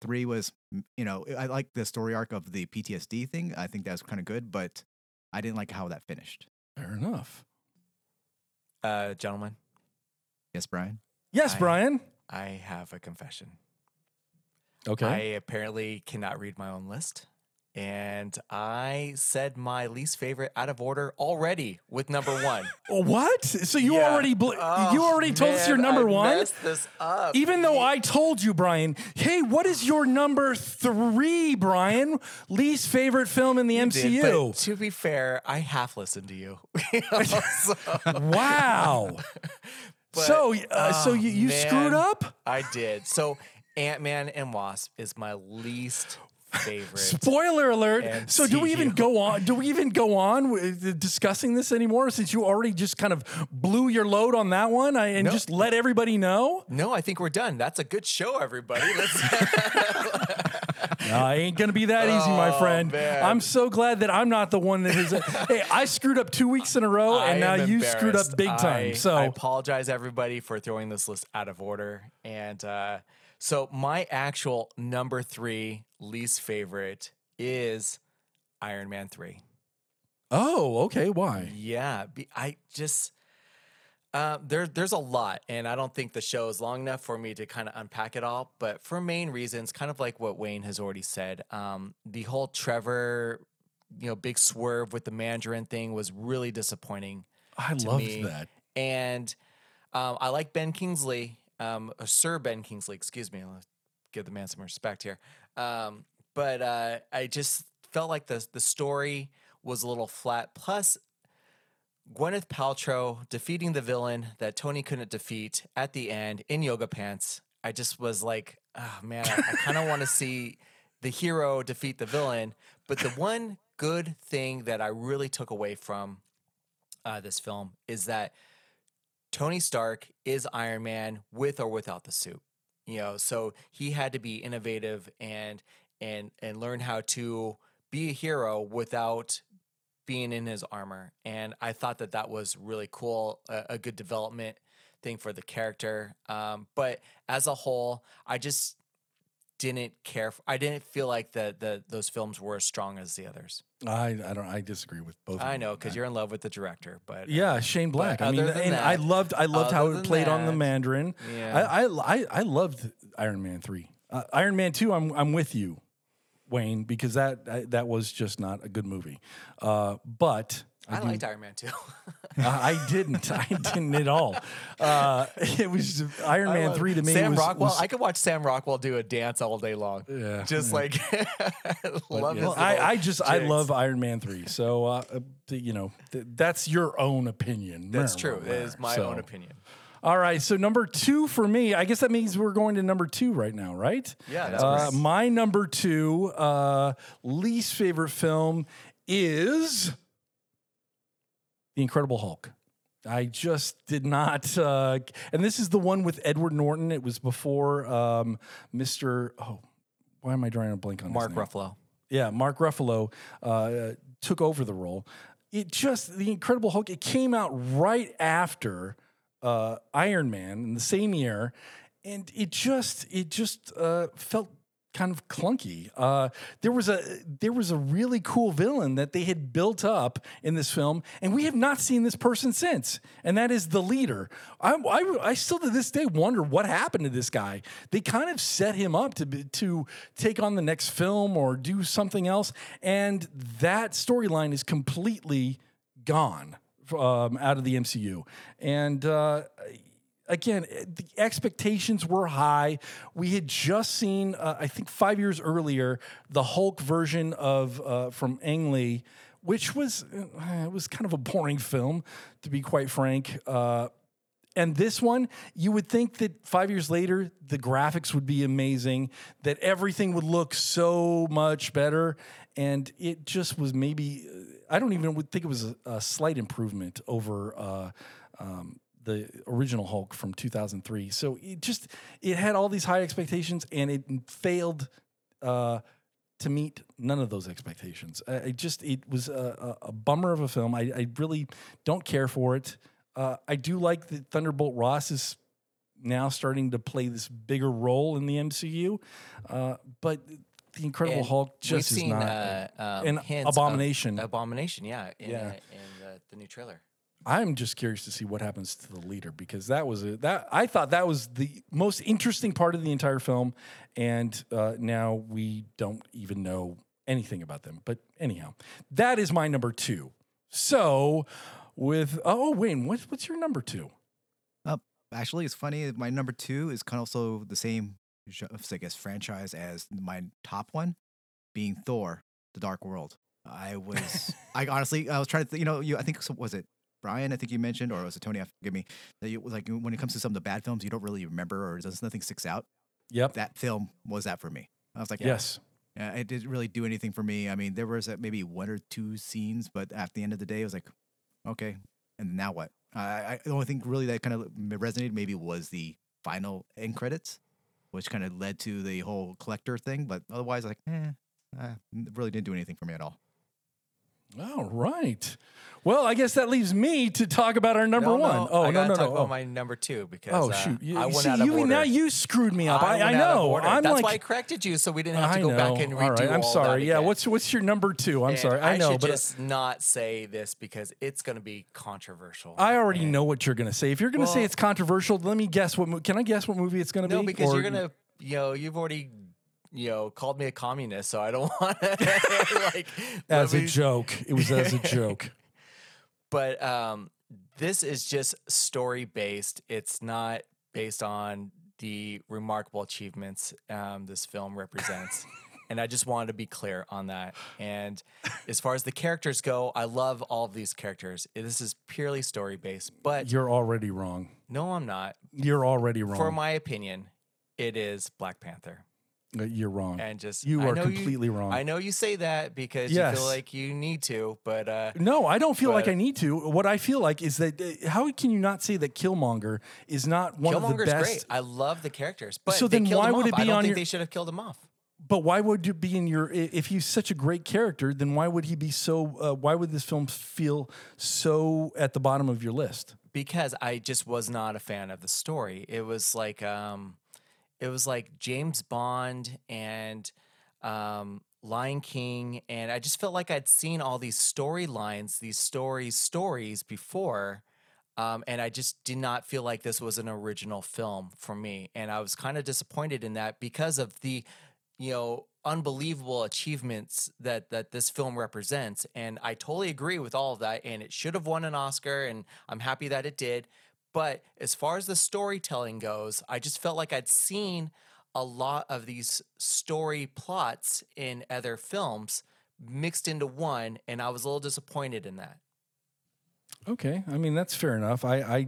Three was, you know, I like the story arc of the PTSD thing. I think that's kind of good, but I didn't like how that finished. Fair enough. Uh, gentlemen, Yes, Brian. Yes, I- Brian. I have a confession. Okay. I apparently cannot read my own list. And I said my least favorite out of order already with number one. [laughs] Oh, what? So you Yeah. already bl- you Oh, already told us your number I one? this up. Even though I told you, Brian, hey, what is your number three, Brian? Least favorite film in the did, MCU? but to be fair, I half listened to you. So- [laughs] wow. [laughs] but- so, uh, so oh, you, you screwed up? I did. So Ant Man and Wasp is my least favorite. Spoiler alert. So do we even go on? Do we even go on with discussing this anymore? Since you already just kind of blew your load on that one I, and No. just let everybody know. no, I think we're done. That's a good show, everybody. [laughs] Let's [laughs] No, it ain't gonna be that easy, my Oh, friend. man. I'm so glad that I'm not the one that is. [laughs] hey, I screwed up two weeks in a row, I and now you screwed up big time. I- so I apologize, everybody, for throwing this list out of order. And uh, so my actual number three least favorite is Iron Man three. oh, okay. Why? Yeah, be, I just uh, there there's a lot, and I don't think the show is long enough for me to kind of unpack it all. But for main reasons, kind of like what Wayne has already said, um, the whole Trevor, you know, big swerve with the Mandarin thing was really disappointing. I loved me. that. And um, I like Ben Kingsley, um, Sir Ben Kingsley, excuse me. I'll give the man some respect here. Um, but uh, I just felt like the the story was a little flat. Plus, Gwyneth Paltrow defeating the villain that Tony couldn't defeat at the end in yoga pants. I just was like, oh man, I, I kind of want to [laughs] see the hero defeat the villain. But the one good thing that I really took away from uh, this film is that Tony Stark is Iron Man with or without the suit. You know, so he had to be innovative and and and learn how to be a hero without being in his armor. And I thought that that was really cool, a, a good development thing for the character. Um, but as a whole, I just didn't care. for, I didn't feel like the the those films were as strong as the others. I I don't I disagree with both. of I know because you're in love with the director, but uh, Yeah, Shane Black. I mean, and I loved I loved how it played on the Mandarin. yeah. I, I I I loved Iron Man three. Uh, Iron Man two. I'm I'm with you, Wayne, because that I, that was just not a good movie. Uh, but I, do- liked Iron Man too. I [laughs] I didn't. I didn't at all. Uh, [laughs] it was Iron I Man three to me. Sam was, Rockwell. was- I could watch Sam Rockwell do a dance all day long. Yeah, just like [laughs] love his Well, I, I just I love Iron Man three. So uh, uh, you know th- that's your own opinion. That's true. It is my so- own opinion. All right, so number two for me, I guess that means we're going to number two right now, right? Yeah, that's Uh, correct. my number two uh, least favorite film is The Incredible Hulk. I just did not, uh, and this is the one with Edward Norton. It was before um, Mr. Oh, why am I drawing a blank on Mark? Ruffalo. yeah, Mark Ruffalo uh, took over the role. It just the Incredible Hulk. It came out right after uh, Iron Man in the same year, and it just it just uh, felt kind of clunky. Uh, there was a there was a really cool villain that they had built up in this film, and we have not seen this person since, and that is the leader. I, I, I still to this day wonder what happened to this guy. They kind of set him up to be, to take on the next film or do something else, and that storyline is completely gone um, out of the MCU. And uh, again, eh, the expectations were high. We had just seen, uh, I think, five years earlier, the Hulk version of uh, from Ang Lee, which was uh, it was kind of a boring film, to be quite frank. Uh, and this one, you would think that five years later, the graphics would be amazing, that everything would look so much better. And it just was maybe, I don't even think it was a, a slight improvement over uh, um, the original Hulk from 2003. So it just, it had all these high expectations and it failed uh, to meet none of those expectations. I, I just, it was a, a, bummer of a film. I, I really don't care for it. Uh, I do like that Thunderbolt Ross is now starting to play this bigger role in the MCU, uh, but the Incredible And Hulk just is seen, not. uh, um, an abomination. Abomination, yeah, in, Yeah. uh, in the, the new trailer. I'm just curious to see what happens to the leader because that was a, that I thought that was the most interesting part of the entire film, and uh, now we don't even know anything about them. But anyhow, that is my number two. So, with oh Wayne, what, what's your number two? Uh, actually, it's funny. My number two is kind of also the same, I guess, franchise as my top one, being Thor: The Dark World. I was, [laughs] I honestly, I was trying to, th- you know, you, I think so- was it Brian? I think you mentioned, or was it Tony? I Forgive me. That you like when it comes to some of the bad films, you don't really remember, or does nothing sticks out. Yep. That film was that for me. I was like, yes. yeah, it didn't really do anything for me. I mean, there was uh, maybe one or two scenes, but at the end of the day, I was like, okay, and now what? I, I the only thing really that kind of resonated maybe was the final end credits, which kind of led to the whole collector thing. But otherwise, like, eh, uh, really didn't do anything for me at all. All right. Well, I guess that leaves me to talk about our number No, one. no, Oh I no no talk no! about oh. my number two because Oh uh, shoot! You, I went see, out of you order. now you screwed me up. I, I, of know. I'm That's like, why I corrected you, so we didn't have to go back and redo all right, I'm all sorry. Yeah, again. what's what's your number two? I'm And sorry. I know, should but just not say this because it's going to be controversial. I already And- know what you're gonna say. If you're gonna say it's controversial, let me guess. What can I guess? What movie it's gonna No, be? because Or- you're gonna, you know, you've already, you know, called me a communist, so I don't [laughs] want to like. [laughs] as a joke. It was as a [laughs] joke. But um, this is just story based. It's not based on the remarkable achievements um, this film represents. and I just wanted to be clear on that. And as far as the characters go, I love all of these characters. This is purely story based, but You're already wrong. no, I'm not. You're already wrong. For my opinion, it is Black Panther. Uh, You're wrong. And just You I are know completely wrong. I know you say that because you feel like you need to, but uh, No, I don't feel like I need to. What I feel like is that uh, how can you not say that Killmonger is not one of the Killmonger's best? great. I love the characters, but So then why would off. it be I don't on think your- they should have killed him off. But why would you be in your? If he's such a great character, then why would he be so? Uh, why would this film feel so at the bottom of your list? because I just was not a fan of the story. It was like um it was like James Bond and um Lion King and I just felt like I'd seen all these storylines, these stories, stories before. Um, and I just did not feel like this was an original film for me. And I was kind of disappointed in that because of the, you know, unbelievable achievements that that this film represents. And I totally agree with all of that. And it should have won an Oscar, and I'm happy that it did. But as far as the storytelling goes, I just felt like I'd seen a lot of these story plots in other films mixed into one, and I was a little disappointed in that. Okay, I mean that's fair enough. I I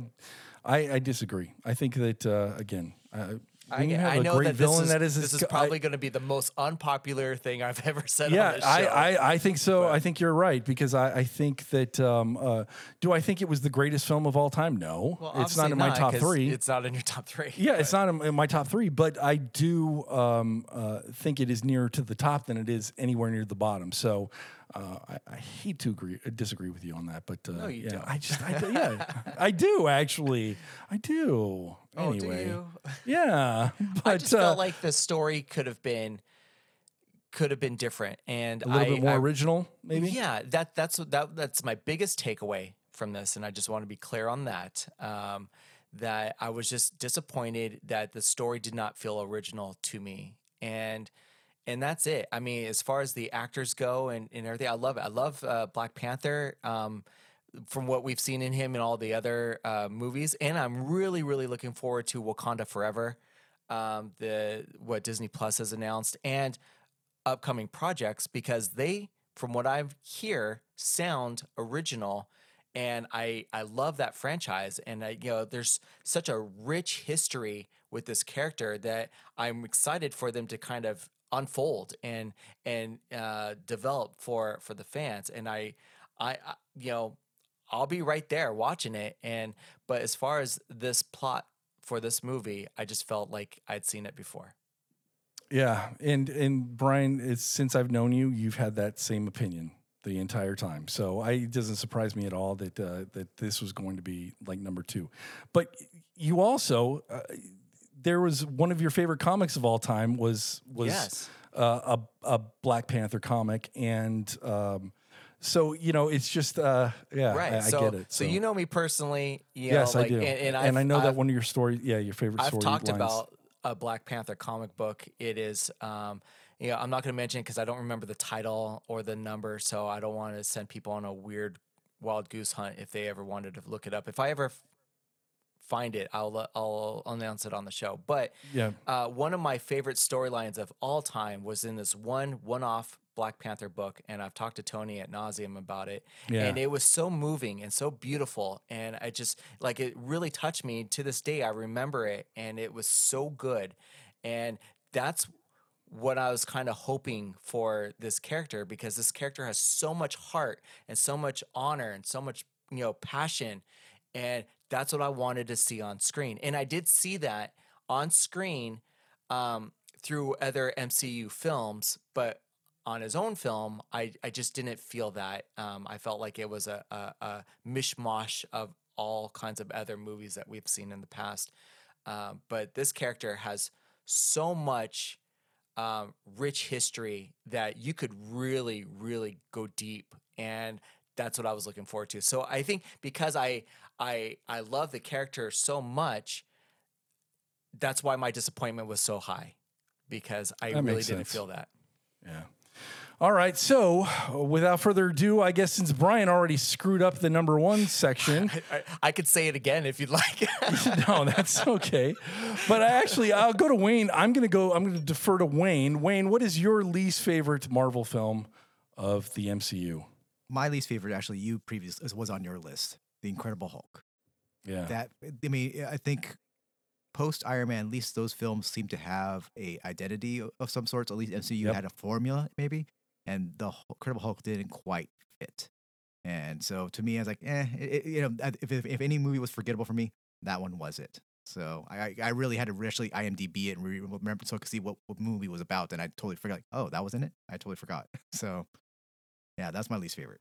I, I disagree. I think that uh, again, uh, when you I, have I a know great that villain this is, that is this is probably going to be the most unpopular thing I've [laughs] ever said yeah, on this I, show. I, I think so. I think you're right because I, I think that. Um, uh, do I think it was the greatest film of all time? No, well, it's not in my top three. It's not in your top three. yeah, it's not in, in my top three, but I do um, uh, think it is nearer to the top than it is anywhere near the bottom. So uh, I, I hate to agree, uh, disagree with you on that, but uh, No, you yeah, don't. I just, I, do- [laughs] yeah, I do actually, I do. Oh, do anyway, you? yeah, [laughs] but I just uh, felt like the story could have been could have been different, and a little I, bit more I- original, maybe. Yeah, that that's that that's my biggest takeaway from this, and I just want to be clear on that. Um, that I was just disappointed that the story did not feel original to me, and and that's it. I mean, as far as the actors go and, and everything, I love it. I love uh, Black Panther. Um, from what we've seen in him and all the other uh, movies, and I'm really, really looking forward to Wakanda Forever, um, the what Disney Plus has announced, and upcoming projects because they, from what I hear, sound original, and I I love that franchise, and I you know there's such a rich history with this character that I'm excited for them to kind of unfold and and uh, develop for for the fans, and I I, I you know I'll be right there watching it. And but as far as this plot for this movie, I just felt like I'd seen it before. Yeah, and and Brian, it's, since I've known you, you've had that same opinion the entire time. So I, it doesn't surprise me at all that uh, that this was going to be like number two. But you also, uh, there was one of your favorite comics of all time was was Yes. uh, a a Black Panther comic, and um, so you know it's just uh, yeah, Right. I, I so, get it. So, you know me personally. You yes, know, like, I do, And, and, I I've- know that I've- one of your stories, yeah, your favorite. I've story talked lines. about a Black Panther comic book. It is, um, you know, I'm not going to mention it because I don't remember the title or the number, so I don't want to send people on a weird wild goose hunt if they ever wanted to look it up. If I ever find it, I'll uh, I'll announce it on the show. But Yeah. uh, one of my favorite storylines of all time was in this one one-off Black Panther book, and I've talked to Tony at nauseum about it. Yeah. And it was so moving and so beautiful, and I just like it really touched me to this day. I remember it, and it was so good, and that's what I was kind of hoping for this character because this character has so much heart and so much honor and so much you know passion and that's what I wanted to see on screen and I did see that on screen um, through other MCU films but on his own film I, I just didn't feel that um, I felt like it was a, a, a mishmash of all kinds of other movies that we've seen in the past um, but this character has so much um, rich history that you could really, really go deep, and that's what I was looking forward to. So I think because I I I love the character so much, that's why my disappointment was so high, because I That really didn't sense. feel that. Yeah. All right, so without further ado, I guess since Brian already screwed up the number one section, [laughs] I, I could say it again if you'd like. [laughs] no, that's okay. But I actually, I'll go to Wayne. I'm gonna go. I'm gonna defer to Wayne. Wayne, what is your least favorite Marvel film of the MCU? My least favorite, actually, you previous was on your list, The Incredible Hulk. Yeah, That I mean, I think post Iron Man, at least those films seem to have a identity of some sorts. At least MCU Yep. had a formula, maybe, and the Incredible Hulk didn't quite fit. And so to me, I was like, eh, it, you know, if, if if any movie was forgettable for me, that one was it. So I I- really had to actually IMDb it and remember so I could see what, what movie was about, and I totally forgot. Like, oh, that was in it. I totally forgot. [laughs] So yeah, that's my least favorite.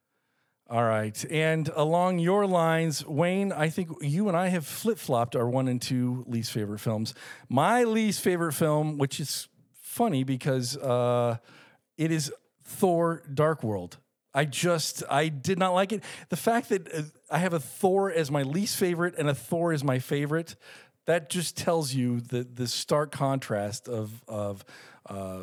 All right. And along your lines, Wayne, I think you and I have flip flopped our one and two least favorite films. My least favorite film, which is funny because uh, it is Thor Dark World. I just, I did not like it. The fact that uh, I have a Thor as my least favorite and a Thor as my favorite, that just tells you the, the stark contrast of, of, uh,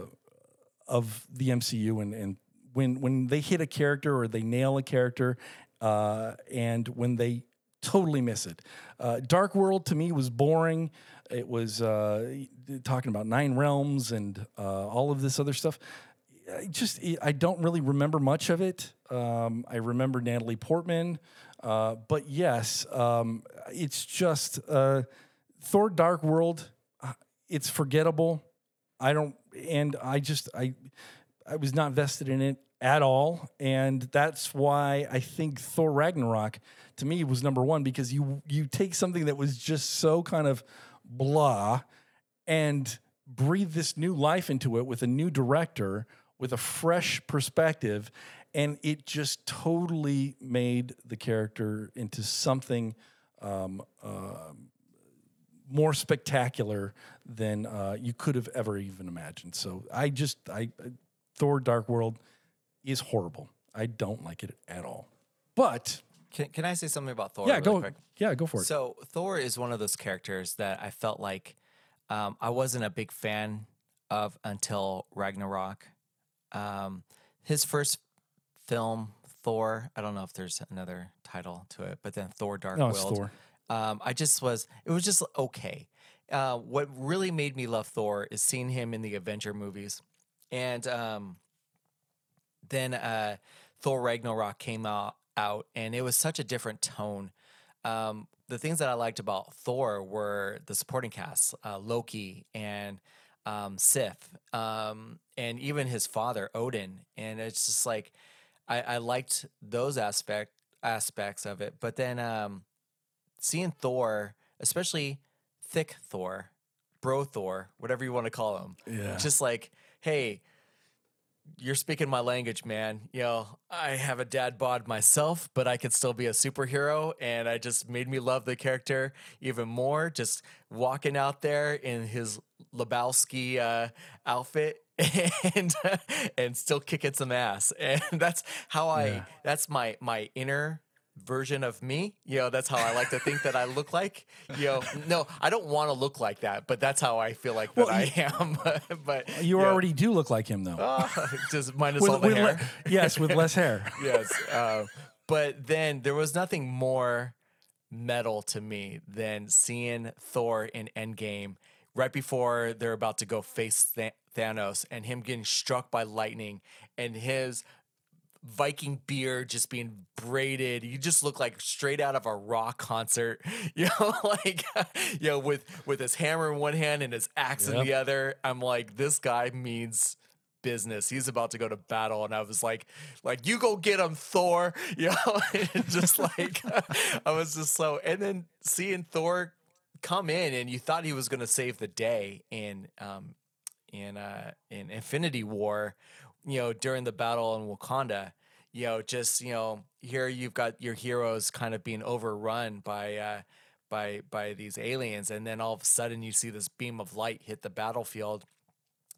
of the MCU and, and when when they hit a character or they nail a character uh, and when they totally miss it. Uh, Dark World to me was boring. It was uh, talking about nine realms and uh, all of this other stuff. I just I don't really remember much of it. Um, I remember Natalie Portman, uh, but yes, um, it's just uh, Thor: Dark World. It's forgettable. I don't, and I just I I was not vested in it at all, and that's why I think Thor Ragnarok to me was number one because you you take something that was just so kind of blah and breathe this new life into it with a new director with a fresh perspective and it just totally made the character into something um, uh, more spectacular than uh, you could have ever even imagined. So i just i thor dark world is horrible i don't like it at all but can, can I say something about Thor? yeah really go quick? yeah go for it So Thor is one of those characters that I felt like um, I wasn't a big fan of until Ragnarok. Um, his first film, Thor. I don't know if there's another title to it, but then Thor: Dark no World. thor Um, I just was. It was just okay. Uh, what really made me love Thor is seeing him in the Avenger movies, and um, then uh, Thor Ragnarok came out, out, and it was such a different tone. Um, the things that I liked about Thor were the supporting cast, uh, Loki and um, Sif, um, and even his father Odin, and it's just like I, I liked those aspect aspects of it. But then um, seeing Thor, especially thick Thor, bro Thor, whatever you want to call him, Yeah. just like hey, you're speaking my language, man. You know, I have a dad bod myself, but I could still be a superhero. And I just made me love the character even more. Just walking out there in his Lebowski uh, outfit [laughs] and and still kicking some ass. And that's how I. Yeah. That's my my inner version of me. You know, that's how I like to think that I look like. You know, no, I don't want to look like that, but that's how I feel like that Well, I am. [laughs] but you know, already do look like him though Ah, [laughs] just minus all the hair. le- yes with less hair [laughs] yes. Uh, but then there was nothing more metal to me than seeing Thor in Endgame right before they're about to go face Th- Thanos and him getting struck by lightning and his Viking beard just being braided. You just look like straight out of a rock concert. [laughs] You know, [laughs] like you know, with with his hammer in one hand and his axe in the other. I'm like, this guy means business. He's about to go to battle, and I was like, like you go get him, Thor. [laughs] You know, and just like I was just so. And then seeing Thor come in, and you thought he was going to save the day in um in uh in Infinity War, you know, during the battle in Wakanda. You know, just you know, here you've got your heroes kind of being overrun by uh by by these aliens, and then all of a sudden you see this beam of light hit the battlefield,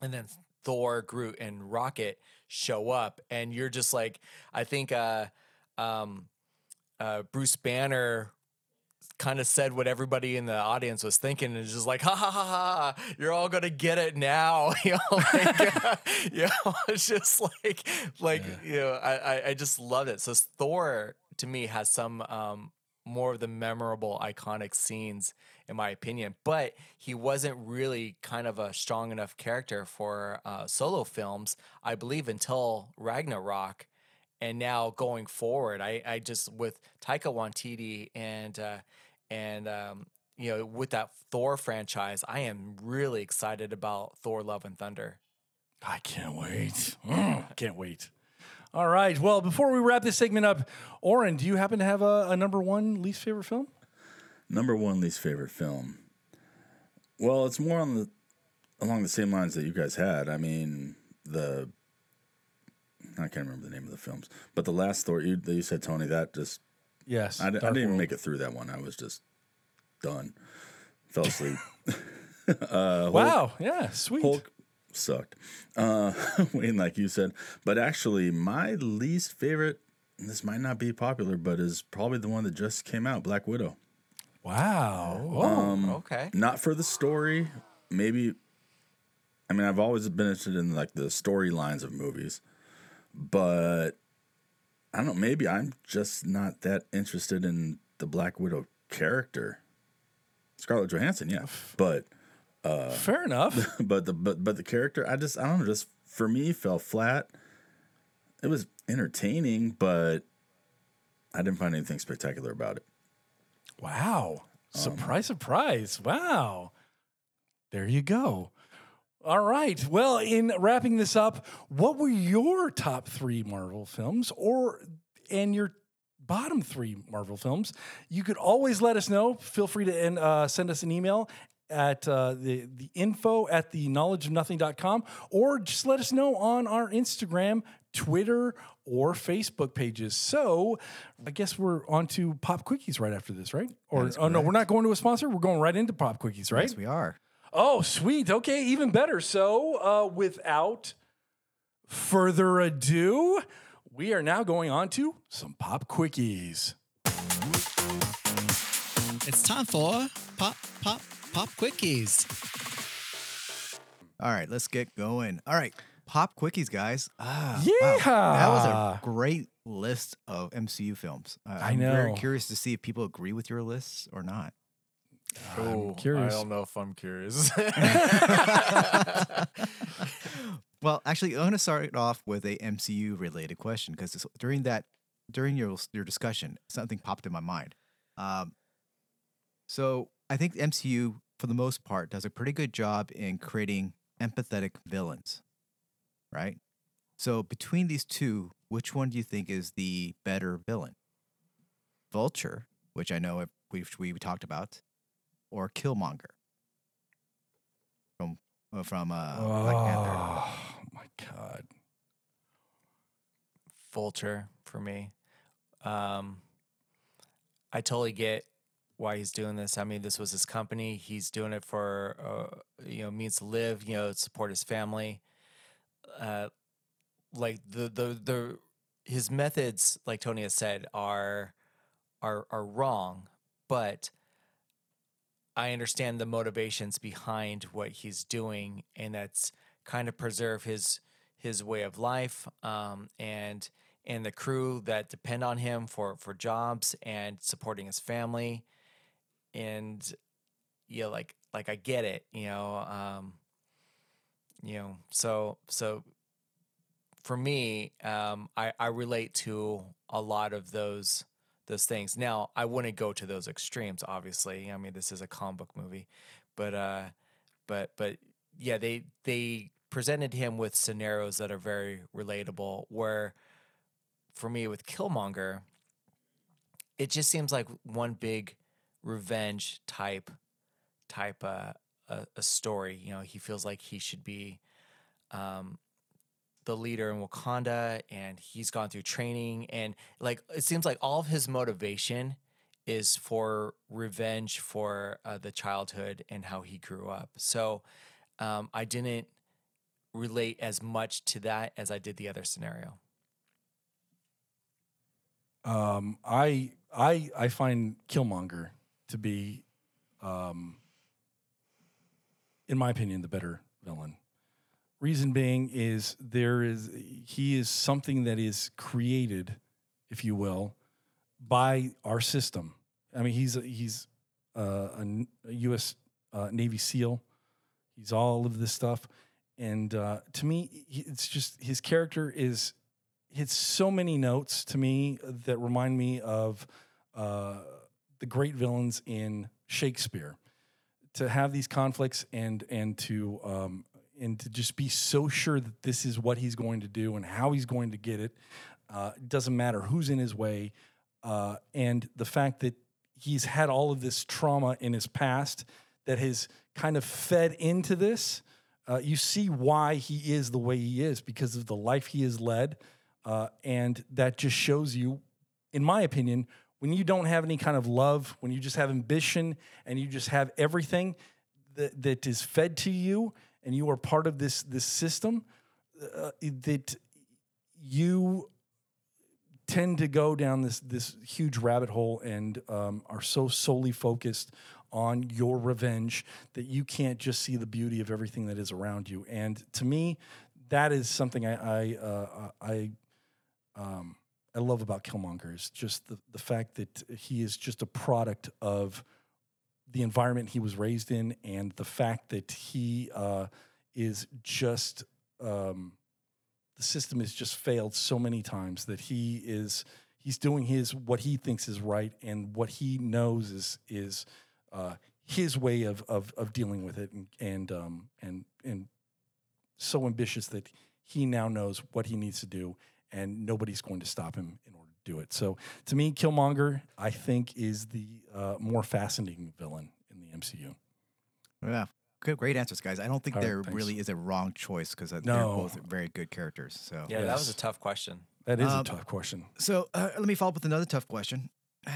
and then Thor, Groot, and Rocket show up, and you're just like, I think uh, um, uh, Bruce Banner kind of said what everybody in the audience was thinking and just like ha ha ha ha you're all gonna get it now. [laughs] You know like, [laughs] [laughs] you know it's just like like you know I, I i just loved it. So thor to me has some um more of the memorable iconic scenes in my opinion but he wasn't really kind of a strong enough character for uh, solo films i believe until ragnarok. And now going forward i i just with taika waititi and uh and um you know with that thor franchise i am really excited about thor love and thunder I can't wait. Mm, can't wait. All right. Well, before we wrap this segment up, Oren, do you happen to have a, a number one least favorite film? Number one least favorite film. Well, it's more on the along the same lines that you guys had. I mean, the I can't remember the name of the films, but the last Thor you, you said, Tony, that just Yes. I, I didn't even make it through that one. I was just done. Fell asleep. [laughs] [laughs] uh, Wow. Yeah. Sweet. Hulk sucked. Uh, [laughs] Wayne, like you said, but actually, my least favorite. and This might not be popular, but is probably the one that just came out, Black Widow. Wow. Oh. okay Not for the story, maybe. I mean, I've always been interested in like the storylines of movies, but I don't know. Maybe I'm just not that interested in the Black Widow character. Scarlett Johansson, yeah, but Fair enough. [laughs] but the but but the character, I just I don't know, just for me fell flat. It was entertaining, but I didn't find anything spectacular about it. Wow. Um, Surprise, surprise. Wow. There you go. All right. Well, in wrapping this up, what were your top three Marvel films or and your bottom three Marvel films? You could always let us know. Feel free to and, uh, send us an email at uh, the, the info at the knowledge of nothing.com or just let us know on our Instagram, Twitter, or Facebook pages. So I guess we're on to Pop Quickies right after this, right? Or oh no, we're not going to a sponsor. We're going right into Pop Quickies, right? Yes, we are. Oh, sweet. Okay, even better. So, uh, without further ado, we are now going on to some pop quickies. It's time for pop, pop, pop quickies. All right, let's get going. All right, pop quickies, guys. Ah, Yeah. wow. that was a great list of MCU films. Uh, I I'm very know. curious to see if people agree with your lists or not. Ooh, curious. i don't know if i'm curious [laughs] [laughs] Well, actually, I'm going to start off with a MCU related question because during that, during your your discussion, something popped in my mind. Um, so I think the MCU, for the most part, does a pretty good job in creating empathetic villains, right? So between these two, which one do you think is the better villain? Vulture, which I know we we talked about, or Killmonger. From uh, from uh, Black Panther. Oh my god. vulture for me. Um i totally get why he's doing this. I mean this was his company. He's doing it for uh, you know means to live you know support his family. Uh like the the the his methods like tony has said are are are wrong but i understand the motivations behind what he's doing and that's kind of preserve his his way of life um, and and the crew that depend on him for for jobs and supporting his family. And yeah like like i get it you know um you know so so for me um i i relate to a lot of those those things. Now i wouldn't go to those extremes obviously i mean this is a comic book movie but uh but but yeah they they presented him with scenarios that are very relatable where for me with killmonger it just seems like one big revenge type type uh, a, a story you know he feels like he should be um the leader in wakanda and he's gone through training and like it seems like all of his motivation is for revenge for uh, the childhood and how he grew up so um, i didn't relate as much to that as i did the other scenario Um, I I I find Killmonger to be, um, in my opinion, the better villain. Reason being is there is he is something that is created, if you will, by our system. I mean, he's a, he's a, a U.S. Uh, Navy SEAL. He's all of this stuff, and uh, to me, it's just his character is hits so many notes to me that remind me of uh, the great villains in Shakespeare. To have these conflicts and and to um, and to just be so sure that this is what he's going to do and how he's going to get it. Uh, it doesn't matter who's in his way, uh, and the fact that he's had all of this trauma in his past that has kind of fed into this. Uh, you see why he is the way he is because of the life he has led. Uh, and that just shows you, in my opinion, when you don't have any kind of love, when you just have ambition and you just have everything that, that is fed to you and you are part of this, this system, uh, that you tend to go down this this huge rabbit hole and um, are so solely focused on your revenge that you can't just see the beauty of everything that is around you. And to me, that is something I I uh, I um, I love about Killmonger is just the the fact that he is just a product of the environment he was raised in and the fact that he uh, is just um, the system has just failed so many times that he is he's doing his what he thinks is right and what he knows is is uh, his way of, of of dealing with it and and um, and and so ambitious that he now knows what he needs to do and nobody's going to stop him in order do it. So to me, Killmonger I think is the uh, more fascinating villain in the MCU. Yeah. Good, great answers, guys. I don't think All right, there thanks. really is a wrong choice because they're both very good characters. So, Yeah, that was a tough question. That is Um, a tough question. so uh, let me follow up with another tough question. [sighs]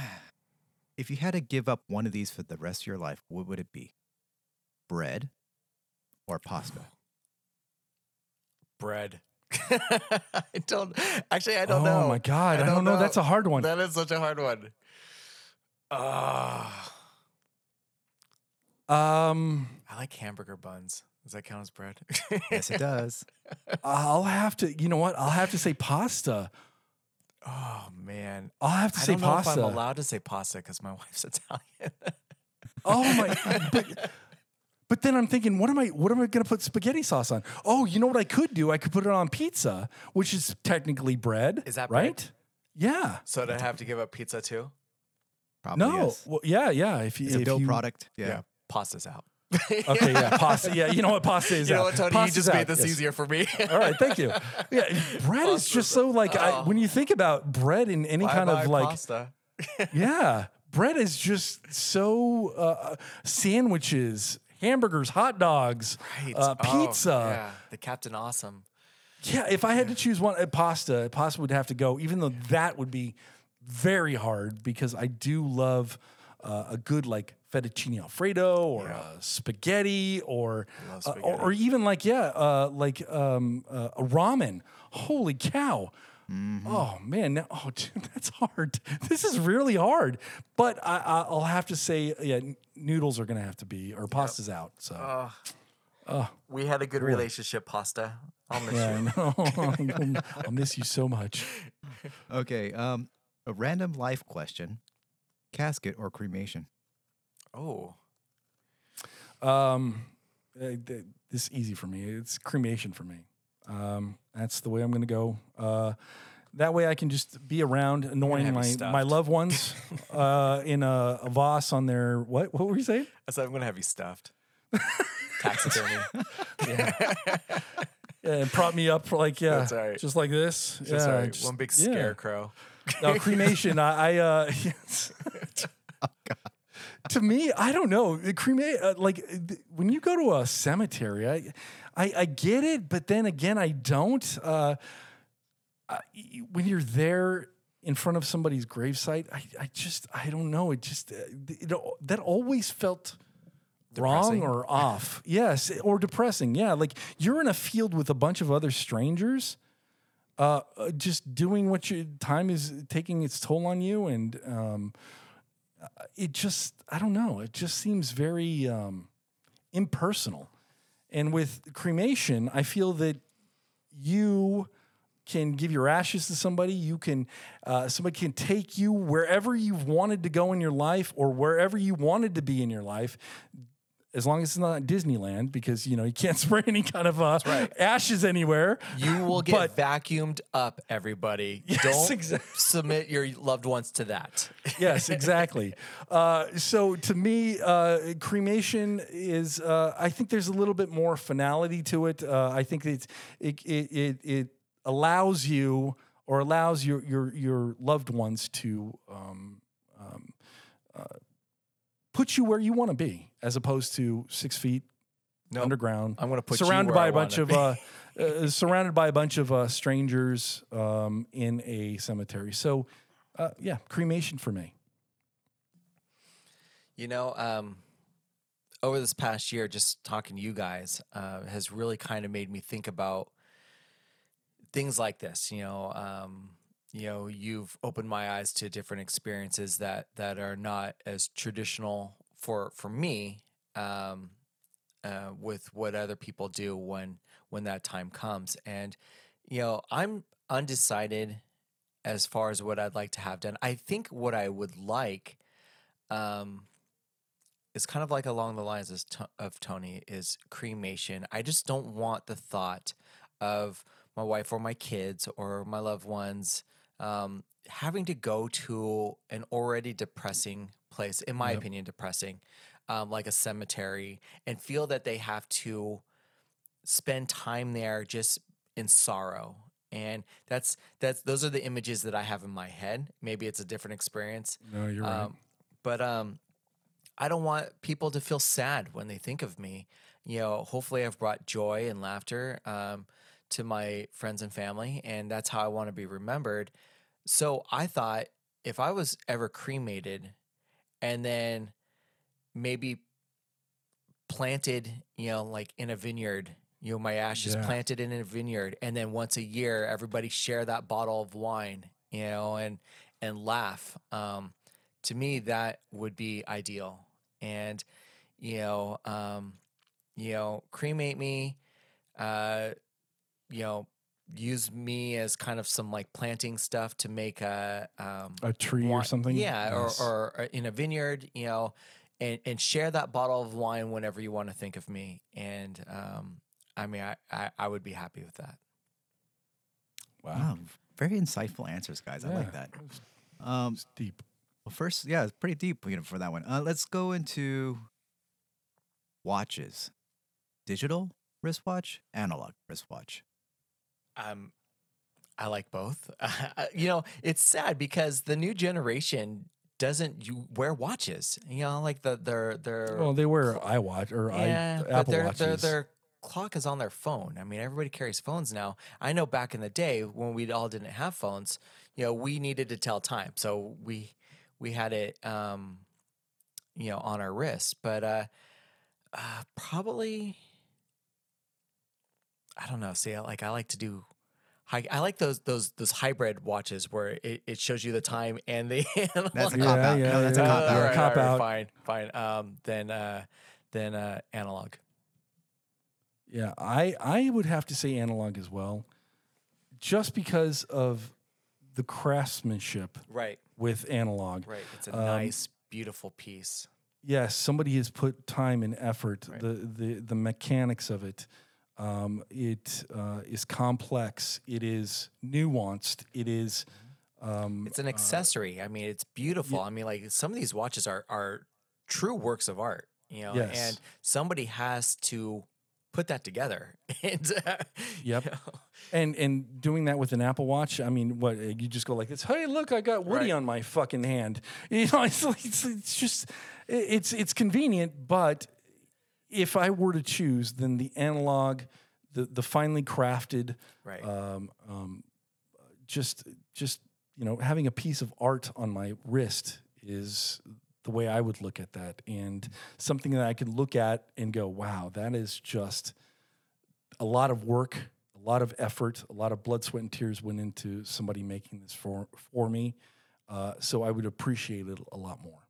If you had to give up one of these for the rest of your life, what would it be? Bread or pasta? Bread. [laughs] I don't actually. I don't oh know. Oh my god, I, don't know. That's a hard one. That is such a hard one. Ah, Um, I like hamburger buns. Does that count as bread? yes, it does. [laughs] I'll have to. You know what? I'll have to say pasta. oh man, I'll have to I say don't know pasta. if I'm allowed to say pasta because my [laughs] wife's Italian. Oh my! but, but then I'm thinking, what am I? What am I going to put spaghetti sauce on? Oh, you know what I could do? I could put it on pizza, which is technically bread. Is that right? bread? Yeah. so to have to give up pizza too? Probably no. yes. Well, yeah, yeah. If you, It's a if dough you, product. Yeah. pasta's out. [laughs] Okay, yeah, pasta. Yeah, you know what pasta is. [laughs] You know out. what, Tony? Pasta's you just made this yes. easier for me. [laughs] All right, thank you. Yeah, bread is just so like I, Oh. when you think about bread in any kind Bye-bye of like pasta. Yeah, bread is just so uh, sandwiches, hamburgers, hot dogs, Right. uh, Oh, pizza. yeah, the Captain Awesome. yeah. if I had to choose one, uh, pasta, pasta would have to go. Even though that would be very hard because I do love uh, a good like fettuccine alfredo or uh, spaghetti or, love uh, or or even like yeah, uh, like um, uh, a ramen. Holy cow! Oh man, now, oh [laughs] dude, that's hard. This is really hard. But I, I, I'll have to say, yeah, noodles are gonna have to be or pasta's out. So We had a good relationship, pasta. I'll miss yeah, you. I know. [laughs] [laughs] I'll miss you so much. Okay. Um, a random life question: casket or cremation? Oh, Um, uh, th- this is easy for me. It's cremation for me. Um, that's the way I'm gonna go. Uh, that way I can just be around annoying my, my loved ones [laughs] uh, in a, a Voss on their what? What were you saying? I said I'm gonna have you stuffed. [laughs] Taxidermy. Yeah, and prop me up for like yeah, That's all right. just like this. Just yeah, sorry, just- one big yeah. scarecrow. No cremation. I, I uh, [laughs] yes. to me, I don't know. Cremate uh, like th- when you go to a cemetery, I, I, I get it, but then again, I don't. Uh, I, when you're there in front of somebody's gravesite, I, I just, I don't know. It just, uh, it, that always felt wrong or off. [laughs] Yes, or depressing. Yeah, like you're in a field with a bunch of other strangers, uh, uh, just doing what your time is taking its toll on you, and um, it just I don't know. It just seems very um, impersonal. And with cremation, I feel that you can give your ashes to somebody. You can uh, somebody can take you wherever you've wanted to go in your life or wherever you wanted to be in your life. As long as it's not Disneyland, because you know you can't [laughs] spray any kind of uh, ashes anywhere. You will get But- vacuumed up, everybody. [laughs] Yes, Don't exact- submit your loved ones to that. [laughs] yes, exactly. Uh, so to me, uh, cremation is. Uh, I think there's a little bit more finality to it. Uh, I think that it it it, it allows you or allows your your your loved ones to um, um, uh, put you where you want to be, as opposed to six feet Nope. underground. I'm gonna put you surrounded by I a bunch of uh, uh, surrounded by a bunch of uh, strangers um, in a cemetery. So, uh, yeah, cremation for me. You know, um, over this past year, just talking to you guys uh, has really kind of made me think about things like this. You know, um, you know, you've opened my eyes to different experiences that that are not as traditional for for me um, uh, with what other people do when when that time comes. And you know, I'm undecided as far as what I'd like to have done. I think what I would like. Um, is kind of like along the lines of, Tony is cremation. I just don't want the thought of my wife or my kids or my loved ones um, having to go to an already depressing place, in my opinion, depressing, um, like a cemetery, and feel that they have to spend time there just in sorrow. And that's that's those are the images that I have in my head. Maybe it's a different experience. No, you're right. Um, but um, I don't want people to feel sad when they think of me. You know, hopefully I've brought joy and laughter um, to my friends and family, and that's how I want to be remembered. So I thought if I was ever cremated and then maybe planted, you know, like in a vineyard, you know, my ashes Yeah. planted in a vineyard, and then once a year, everybody share that bottle of wine, you know, and and laugh. Um, to me, that would be ideal. And you know, um, you know, cremate me, uh, you know, use me as kind of some like planting stuff to make a um, a tree or something. Yeah, Nice. or, or, or in a vineyard, you know, and, and share that bottle of wine whenever you want to think of me. And um, I mean, I, I, I would be happy with that. Wow, very insightful answers, guys. I like that. Um, It's deep. well, first, yeah, it's pretty deep you know, for that one. Uh, let's go into watches. Digital wristwatch, analog wristwatch. Um, I like both. [laughs] you know, it's sad because the new generation doesn't you wear watches. You know, like the their their Well, they wear iWatch or yeah, i but Apple their, watches. their their clock is on their phone. I mean, everybody carries phones now. I know back in the day when we all didn't have phones, you know, we needed to tell time, so we we had it, um, you know, on our wrist. But uh, uh, probably, I don't know. See, I like I like to do. hi- I like those those those hybrid watches where it, it shows you the time and the. [laughs] That's a Yeah, cop out. yeah, no, that's yeah. a cop Uh, out. Yeah, cop all right, out. Fine, fine. Um, then uh, then uh, analog. Yeah, I I would have to say analog as well, just because of the craftsmanship Right, with analog. right. It's a Um, nice, beautiful piece. Yes, somebody has put time and effort. Right. The the the mechanics of it, um, it uh, is complex. It is nuanced. It is. Um, It's an accessory. I mean, it's beautiful. I mean, like some of these watches are are true works of art. You know, Yes. and somebody has to put that together. [laughs] and uh, you Yep. know, and and doing that with an Apple Watch, I mean, what uh, you just go like this? Hey, look, I got Woody Right. on my fucking hand. [laughs] You know, it's like, it's, it's just it's it's convenient, but if I were to choose, then the analog, the the finely crafted, Right. um, um, just just you know, having a piece of art on my wrist is the way I would look at that, and something that I could look at and go, wow, that is just a lot of work, a lot of effort, a lot of blood, sweat, and tears went into somebody making this for for me. Uh, so I would appreciate it a lot more.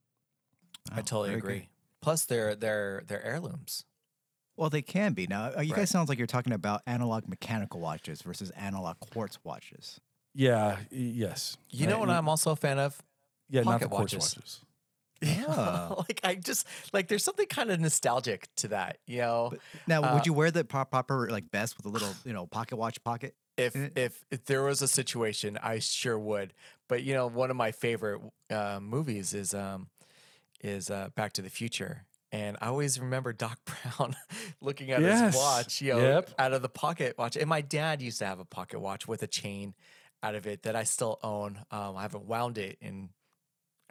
I Oh, totally agree. good. Agree. Plus, they're they're they're heirlooms. Well, they can be. Now, uh, you Right. guys sounds like you're talking about analog mechanical watches versus analog quartz watches. Yeah. Yes. You know Uh, what I'm also a fan of? Yeah. Not the pocket quartz watches. watches. [laughs] Ah. like I just like there's something kind of nostalgic to that, you know. But now, Uh, would you wear the pro- proper like vest with a little, you know, pocket watch pocket? if if if there was a situation, I sure would. But you know, one of my favorite uh, movies is um is uh, Back to the Future, and I always remember Doc [laughs] Brown looking at Yes. his watch, you know, Yep. out of the pocket watch. And my dad used to have a pocket watch with a chain out of it that I still own. Um, I haven't wound it in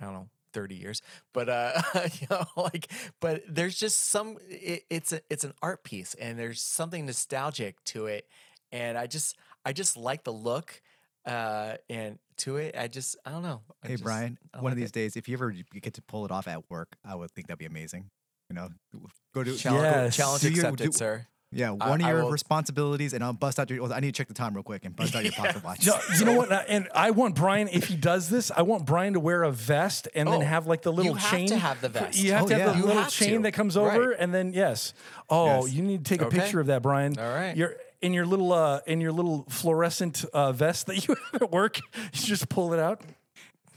I don't know. 30 years but uh [laughs] you know like but there's just some it, it's a it's an art piece and there's something nostalgic to it and i just i just like the look uh and to it i just i don't know I Hey, just- Brian, I one of these it. days, if you ever get to pull it off at work, I would think that'd be amazing. You know, go to challenge, Yes. challenge Do you- do- sir yeah, I- one of your will- responsibilities, and I'll bust out your. well, I need to check the time real quick and bust out your [laughs] pocket watch. No, you know what? And I want Brian, if he does this, I want Brian to wear a vest and then Oh, have like the little you have chain. to have the vest. You have Oh, to have yeah. the You little have chain to. that comes Right. over, and then yes. Oh, Yes. you need to take a Okay. picture of that, Brian. All right. You're in your little uh in your little fluorescent uh, vest that you [laughs] have at work. You just pull it out.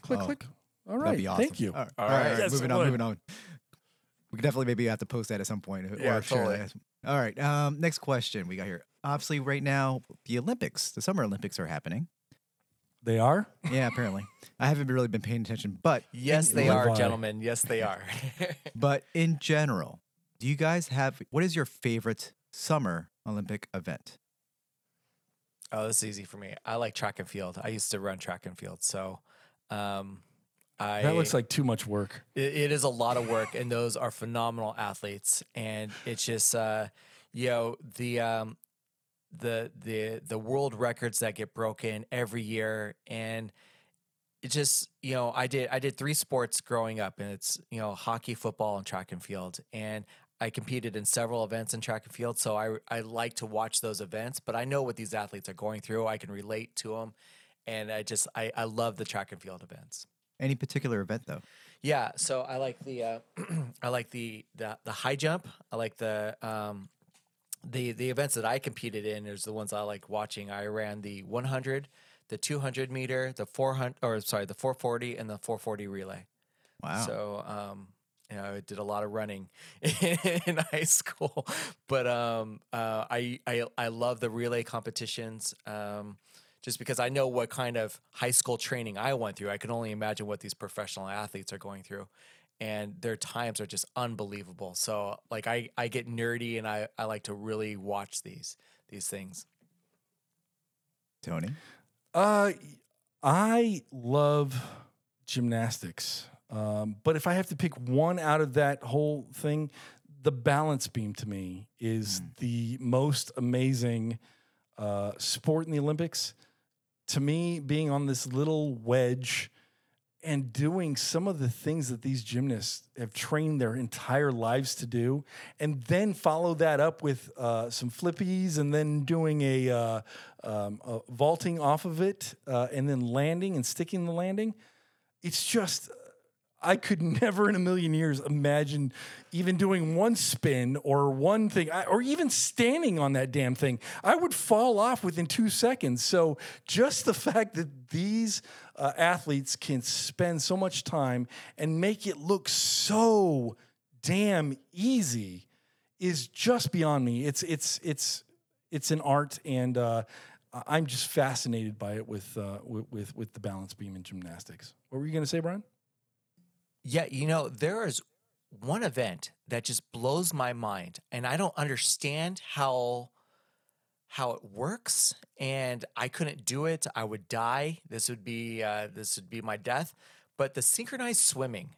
Click, Oh, click. All That'd right. be awesome. Thank you. All right, All all right, right. all right, Yes, moving on, would. moving on. We could definitely maybe have to post that at some point. Yeah, share totally. that. All right. Um, next question we got here. Obviously, right now the Olympics, the Summer Olympics are happening. They are. Yeah, apparently. I haven't really been paying attention, but yes in- they are by. gentlemen yes they are [laughs] But in general, do you guys have what is your favorite summer Olympic event? oh this is easy for me i like track and field i used to run track and field so um I, That looks like too much work. It, it is a lot of work, and those are phenomenal athletes. And it's just, uh, you know, the um, the the the world records that get broken every year, and it just, you know, I did I did three sports growing up, and it's you know hockey, football, and track and field, and I competed in several events in track and field, so I I like to watch those events. But I know what these athletes are going through. I can relate to them, and I just I I love the track and field events. Any particular event though? Yeah, so I like the uh, [clears throat] I like the, the the high jump. I like the um, the the events that I competed in is the ones I like watching. I ran the 100, the 200 meter, the 400 or sorry, the 440 and the 440 relay. Wow. So um, you know, I did a lot of running [laughs] in high school, but um, uh, I I I love the relay competitions. Um, just because I know what kind of high school training I went through, I can only imagine what these professional athletes are going through. And their times are just unbelievable. So like I, I get nerdy and I, I like to really watch these these things. Tony. Uh, I love gymnastics, um, but if I have to pick one out of that whole thing, the balance beam to me is the most amazing uh, sport in the Olympics. To me, being on this little wedge and doing some of the things that these gymnasts have trained their entire lives to do, and then follow that up with uh, some flippies, and then doing a, uh, um, a vaulting off of it, uh, and then landing and sticking the landing. It's just, I could [laughs] never in a million years imagine even doing one spin or one thing, or even standing on that damn thing. I would fall off within two seconds. So just the [laughs] fact that these uh, athletes can spend so much time and make it look so damn easy is just beyond me. It's it's it's it's an art, and uh, I'm just fascinated by it with, uh, with with with the balance beam in gymnastics. What were you going to say, Brian? Yeah, you know, there is one event that just blows my mind and I don't understand how how it works and I couldn't do it. I would die. This would be uh, this would be my death. But the synchronized swimming,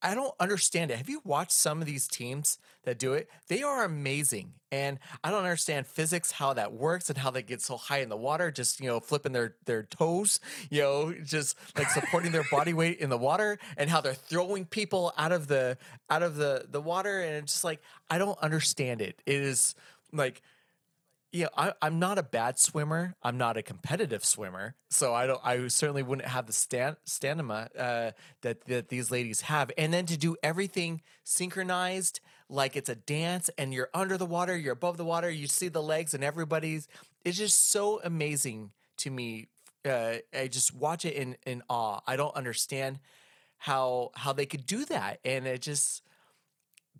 I don't understand it. Have you watched some of these teams that do it? They are amazing. And I don't understand physics, how that works and how they get so high in the water, just, you know, flipping their, their toes, you know, just like supporting their body weight in the water and how they're throwing people out of the, out of the, the water. And it's just like, I don't understand it. It is like, know, I, I'm not a bad swimmer. I'm not a competitive swimmer, so I don't. I certainly wouldn't have the stand, stamina uh, that that these ladies have. And then to do everything synchronized, like it's a dance, and you're under the water, you're above the water, you see the legs, and everybody's. It's just so amazing to me. Uh, I just watch it in in awe. I don't understand how how they could do that, and it just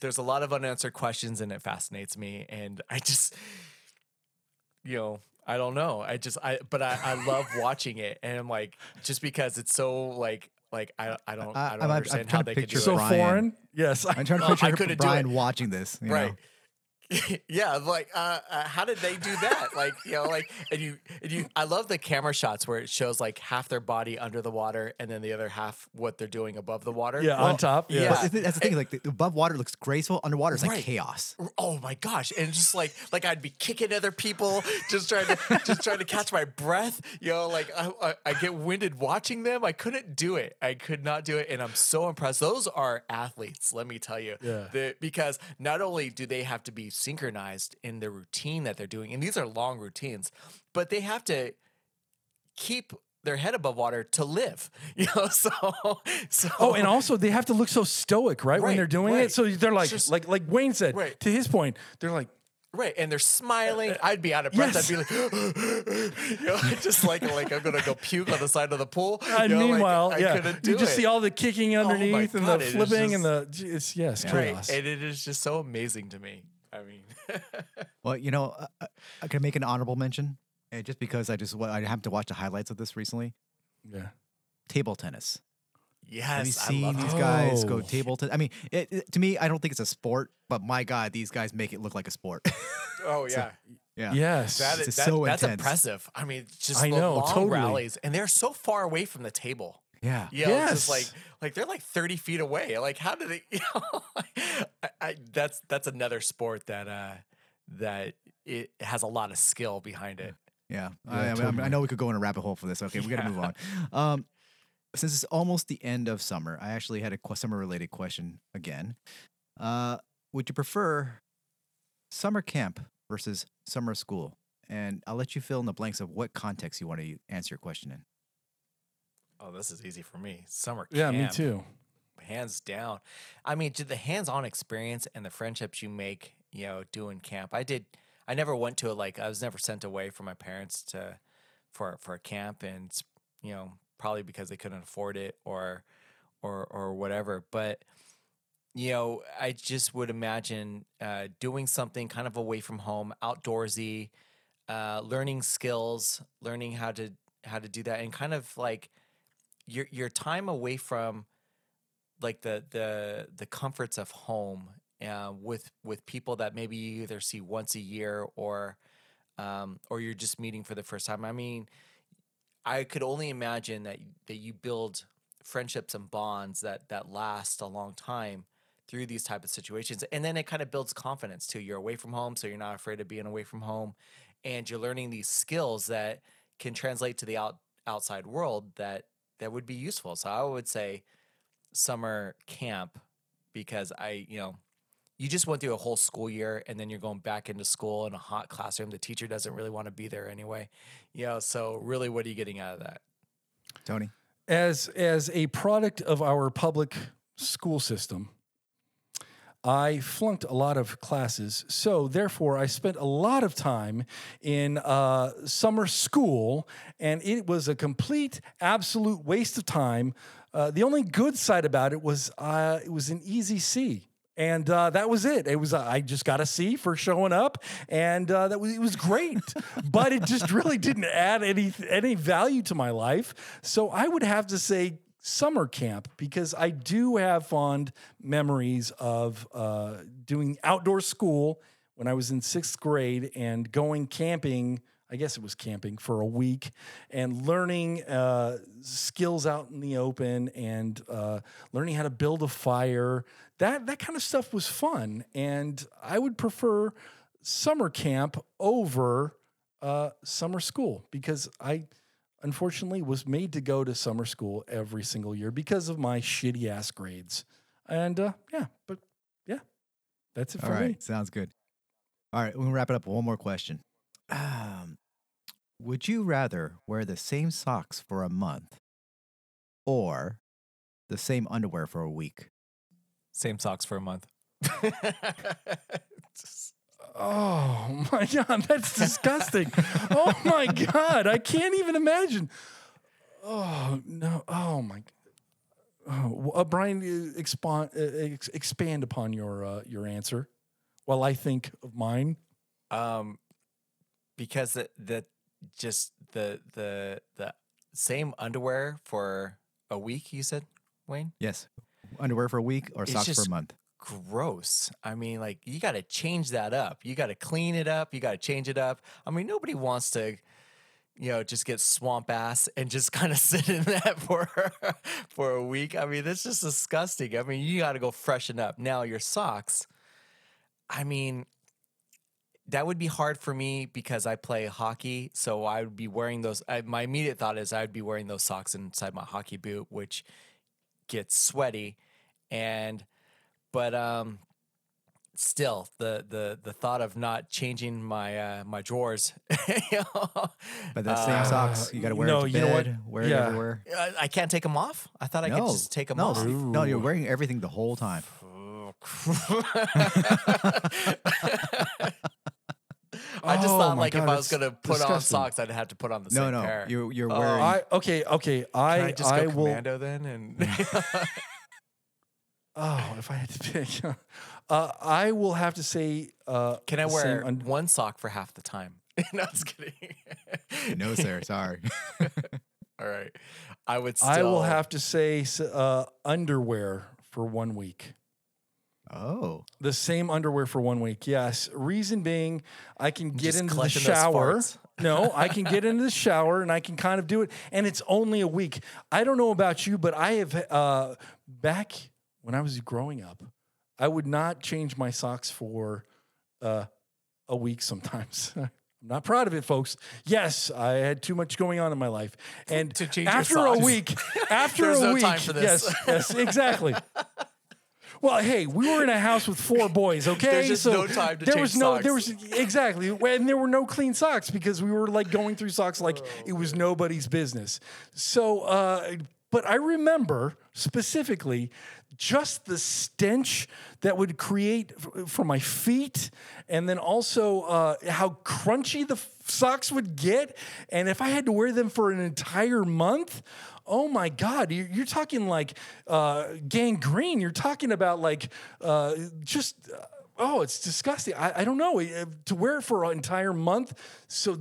there's a lot of unanswered questions, and it fascinates me. And I just you know, I don't know. I just I but I, I love [laughs] watching it and I'm like just because it's so like like I I don't I, I- don't I'm- I'm understand trying how they could do it. so Brian. foreign. Yes, I I'm trying to No, I picture couldn't do Brian it. watching this. you right. know? [laughs] yeah, like uh, uh, how did they do that? Like you know, like and you and you. I love the camera shots where it shows like half their body under the water and then the other half what they're doing above the water. yeah, on top. yeah. Yeah, But that's the thing. Like the above water looks graceful. Underwater is like Right. chaos. Oh my gosh! And just like like I'd be kicking other people, just trying to just trying to catch my breath. You know, like I, I, I get winded watching them. I couldn't do it. I could not do it, and I'm so impressed. Those are athletes, let me tell you. Yeah. The- because not only do they have to be synchronized in the routine that they're doing, and these are long routines, but they have to keep their head above water to live. [laughs] You know, so so. Oh, and also they have to look so stoic, right, when they're doing right. it. So they're like, Just- like, like Wayne said. Right. To his point, they're like, Right, and they're smiling. Uh, uh, I'd be out of breath. yes. I'd be like, [gasps] you know, [laughs] just like like I'm gonna go puke on the side of the pool. and know, like, meanwhile, I yeah, couldn't do you just it. see all the kicking oh my underneath and God, the it is flipping and the, it's yes, right, chaos. and it is just so amazing to me. I mean, [laughs] Well, you know, uh, uh, I, I- I can make an honorable mention, and just because I just I have to watch the highlights of this recently. yeah. Table tennis. yes, Have you I seen love these it. guys go Oh. table tennis? I mean, it, it- to me, I don't think it's a sport, but my God, these guys make it look like a sport. [laughs] Oh yeah, yeah. Yes. that is, that, so that's intense. impressive. I mean, just I the know, long totally. rallies, and they're so far away from the table. Yeah. You know, it's just like Yes. Like they're like 30 feet away. Like how do they [laughs] you know I, I, that's that's another sport that uh that it has a lot of skill behind it. Yeah, Yeah, I, I, mean. I know we could go in a rabbit hole for this. Okay, we got to move on. Um, since it's almost the end of summer, I actually had a qu- summer-related question again. Uh, would you prefer summer camp versus summer school? And I'll let you fill in the blanks of what context you want to answer your question in. Oh, this is easy for me. Summer camp. Yeah, me too. Hands down. I mean, the hands-on experience and the friendships you make, you know, doing camp. I did I never went to it like I was never sent away from my parents to for for a camp and you know, probably because they couldn't afford it or or or whatever. But you know, I just would imagine uh, doing something kind of away from home, outdoorsy, uh, learning skills, learning how to how to do that, and kind of like your your time away from like the the the comforts of home uh, with with people that maybe you either see once a year or um, or you're just meeting for the first time. I mean, I could only imagine that that you build friendships and bonds that that last a long time through these type of situations. And then it kind of builds confidence too. You're away from home so you're not afraid of being away from home. And you're learning these skills that can translate to the out, outside world that that would be useful. So i would say summer camp because i you know you just went through a whole school year and then you're going back into school in a hot classroom. The teacher doesn't really want to be there anyway. You know so really what are you getting out of that? Tony, as as a product of our public school system i flunked a lot of classes so therefore i spent a lot of time in uh, summer school and it was a complete absolute waste of time uh, the only good side about it was uh, it was an easy c and uh, that was it. It was uh, I just got a C for showing up, and uh, that was it was great. [laughs] but it just really didn't add any any value to my life. So I would have to say summer camp because I do have fond memories of uh, doing outdoor school when I was in sixth grade and going camping. I guess it was camping for a week and learning uh, skills out in the open and uh, learning how to build a fire. That that kind of stuff was fun, and I would prefer summer camp over uh, summer school because I unfortunately was made to go to summer school every single year because of my shitty ass grades. And uh, yeah, but yeah, that's it for all right, me. sounds good. All right, we're gonna wrap it up with one more question. Um, would you rather wear the same socks for a month or the same underwear for a week? Same socks for a month. [laughs] [laughs] Oh [laughs] my god, that's disgusting. oh my god, I can't even imagine. Oh no. Oh my. Oh, uh, Brian, uh, expand uh, ex- expand upon your uh, your answer, while I think of mine. um, because the, the just the the the same underwear for a week. You said, Wayne. Yes. Underwear for a week or It's socks for a month? Gross. I mean, like you got to change that up. You got to clean it up. You got to change it up. I mean, nobody wants to, you know, just get swamp ass and just [laughs] kind of sit in that for for a week. I mean, that's just disgusting. I mean, you got to go freshen up. Now your socks. I mean, that would be hard for me because I play hockey, so I would be wearing those. I, my immediate thought is I would be wearing those socks inside my hockey boot, which gets sweaty, and but um, still the the the thought of not changing my uh, my drawers, [laughs] you know, But the same socks, you got to wear no, it to you know what? bed, wear Yeah. it everywhere. I, I can't take them off. I thought I no, could just take them no, off. Steve, no, you're wearing everything the whole time. [laughs] I just Oh thought my like if I was gonna put on socks, I'd have to put on the No, same no, pair. you're you're Oh, wearing. I okay, okay. I Can I just go I will. commando then? And [laughs] Oh, if I had to [laughs] pick, uh, I will have to say. Uh, can I wear un- one sock for half the time? [laughs] no, I was kidding. no, sir. Sorry. [laughs] All right, I would. Still, I will have to say uh, underwear for one week. oh, The same underwear for one week. Yes. Reason being, I can get Just into the shower. no, I can get into the shower and I can kind of do it. And it's only a week. I don't know about you, but I have, uh, back when I was growing up, I would not change my socks for uh, a week sometimes. [laughs] I'm not proud of it, folks. Yes, I had too much going on in my life. And To change your after a week, [laughs] after a no week, time for this. yes, yes, exactly. Well, hey, we were in a house with four boys. [laughs] Okay, so no time to there change was no, there was exactly, and there were no clean socks because we were like going through socks like it was nobody's business. So, uh, but I remember specifically just the stench that would create f- for my feet, and then also uh, how crunchy the f- socks would get, and if I had to wear them for an entire month. Oh my God! You're, you're talking like uh, gangrene. You're talking about like uh, just uh, oh, it's disgusting. I, I don't know Uh, to wear it for an entire month. So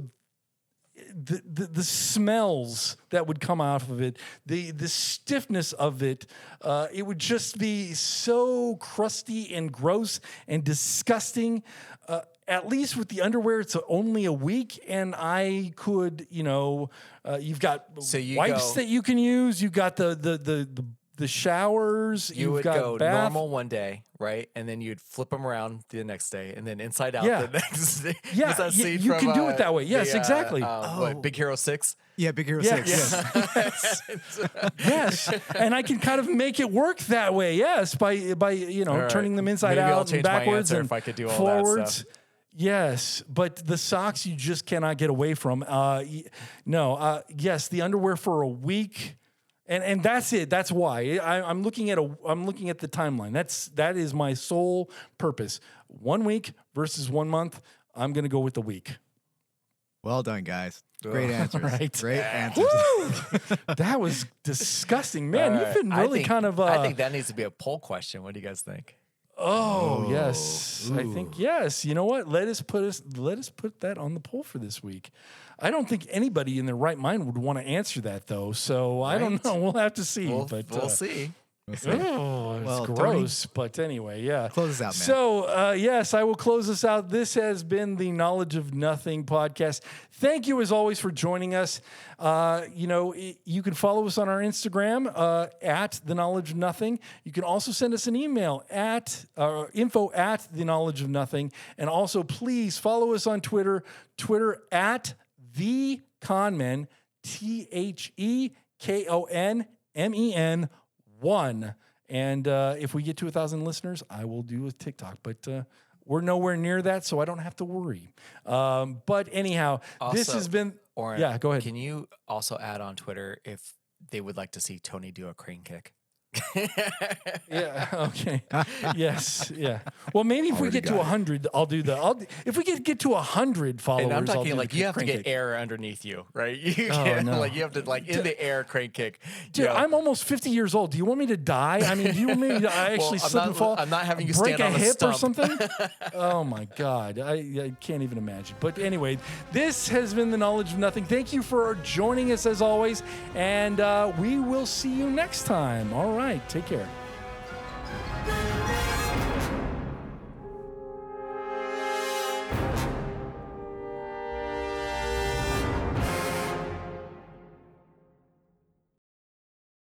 the, the the smells that would come out of it, the the stiffness of it, uh, it would just be so crusty and gross and disgusting. Uh, at least with the underwear, it's only a week, and I could, you know, uh, you've got So you wipes go- that you can use. You've got the the the the, the showers. You you've would got go bath. normal one day, right? And then you'd flip them around the next day, and then inside out Yeah. the [laughs] next day. Yeah, What's that y- scene you from, can do it uh, that way. Yes, the, uh, exactly. uh, what, Big Hero Six. yeah, Big Hero Yeah. Six. [laughs] Yes. yes, and I can kind of make it work that way. Yes, by by you know All right. turning them inside Maybe I'll out and change my backwards and if I could do all that forwards. stuff. Yes, but the socks you just cannot get away from. Uh, no, uh, yes, the underwear for a week, and and that's it. That's why I, I'm looking at a. I'm looking at the timeline. That's that is my sole purpose. One week versus one month. I'm gonna go with the week. Well done, guys. Great answers. [laughs] right. Great answers. [laughs] that was disgusting, man. All You've been really think- kind of. Uh, I think that needs to be a poll question. What do you guys think? Oh, yes, I think yes. You know what? Let us put us let us put that on the poll for this week. I don't think anybody in their right mind would want to answer that though. So I don't know. We'll have to see. We'll, but we'll uh, see. Oh, it's Well, Tony, gross. but anyway, yeah. close us out, man. So, uh, yes, I will close us out. This has been the Knowledge of Nothing podcast. Thank you, as always, for joining us. Uh, you know, you can follow us on our Instagram uh, at the Knowledge of Nothing. You can also send us an email at uh, info at the Knowledge of Nothing, and also please follow us on Twitter. Twitter at the KONMen. T H E K O N M E N one. And uh, if we get to a thousand listeners, I will do a TikTok. But uh, We're nowhere near that, so I don't have to worry. Um, but anyhow, this has been. Or yeah, go ahead. Can you also add on Twitter if they would like to see Tony do a crane kick? [laughs] Yeah. [laughs] Okay. [laughs] yes. Yeah. Well, maybe if we get to hundred, I'll do the. I'll if we get get to hundred followers. And I'm talking like you have to get kick. air underneath you, right? You Oh, can't, no. like you have to like in the air crank kick. Dude, I'm almost 50 years old. Do you want me to die? I mean, do you want me to I actually I'm slip not- and fall? I'm not having you break stand a on a hip or something? oh my God. I, I can't even imagine. But anyway, this has been the Knowledge of Nothing. Thank you for joining us as always. And uh, we will see you next time. All right night. Take care.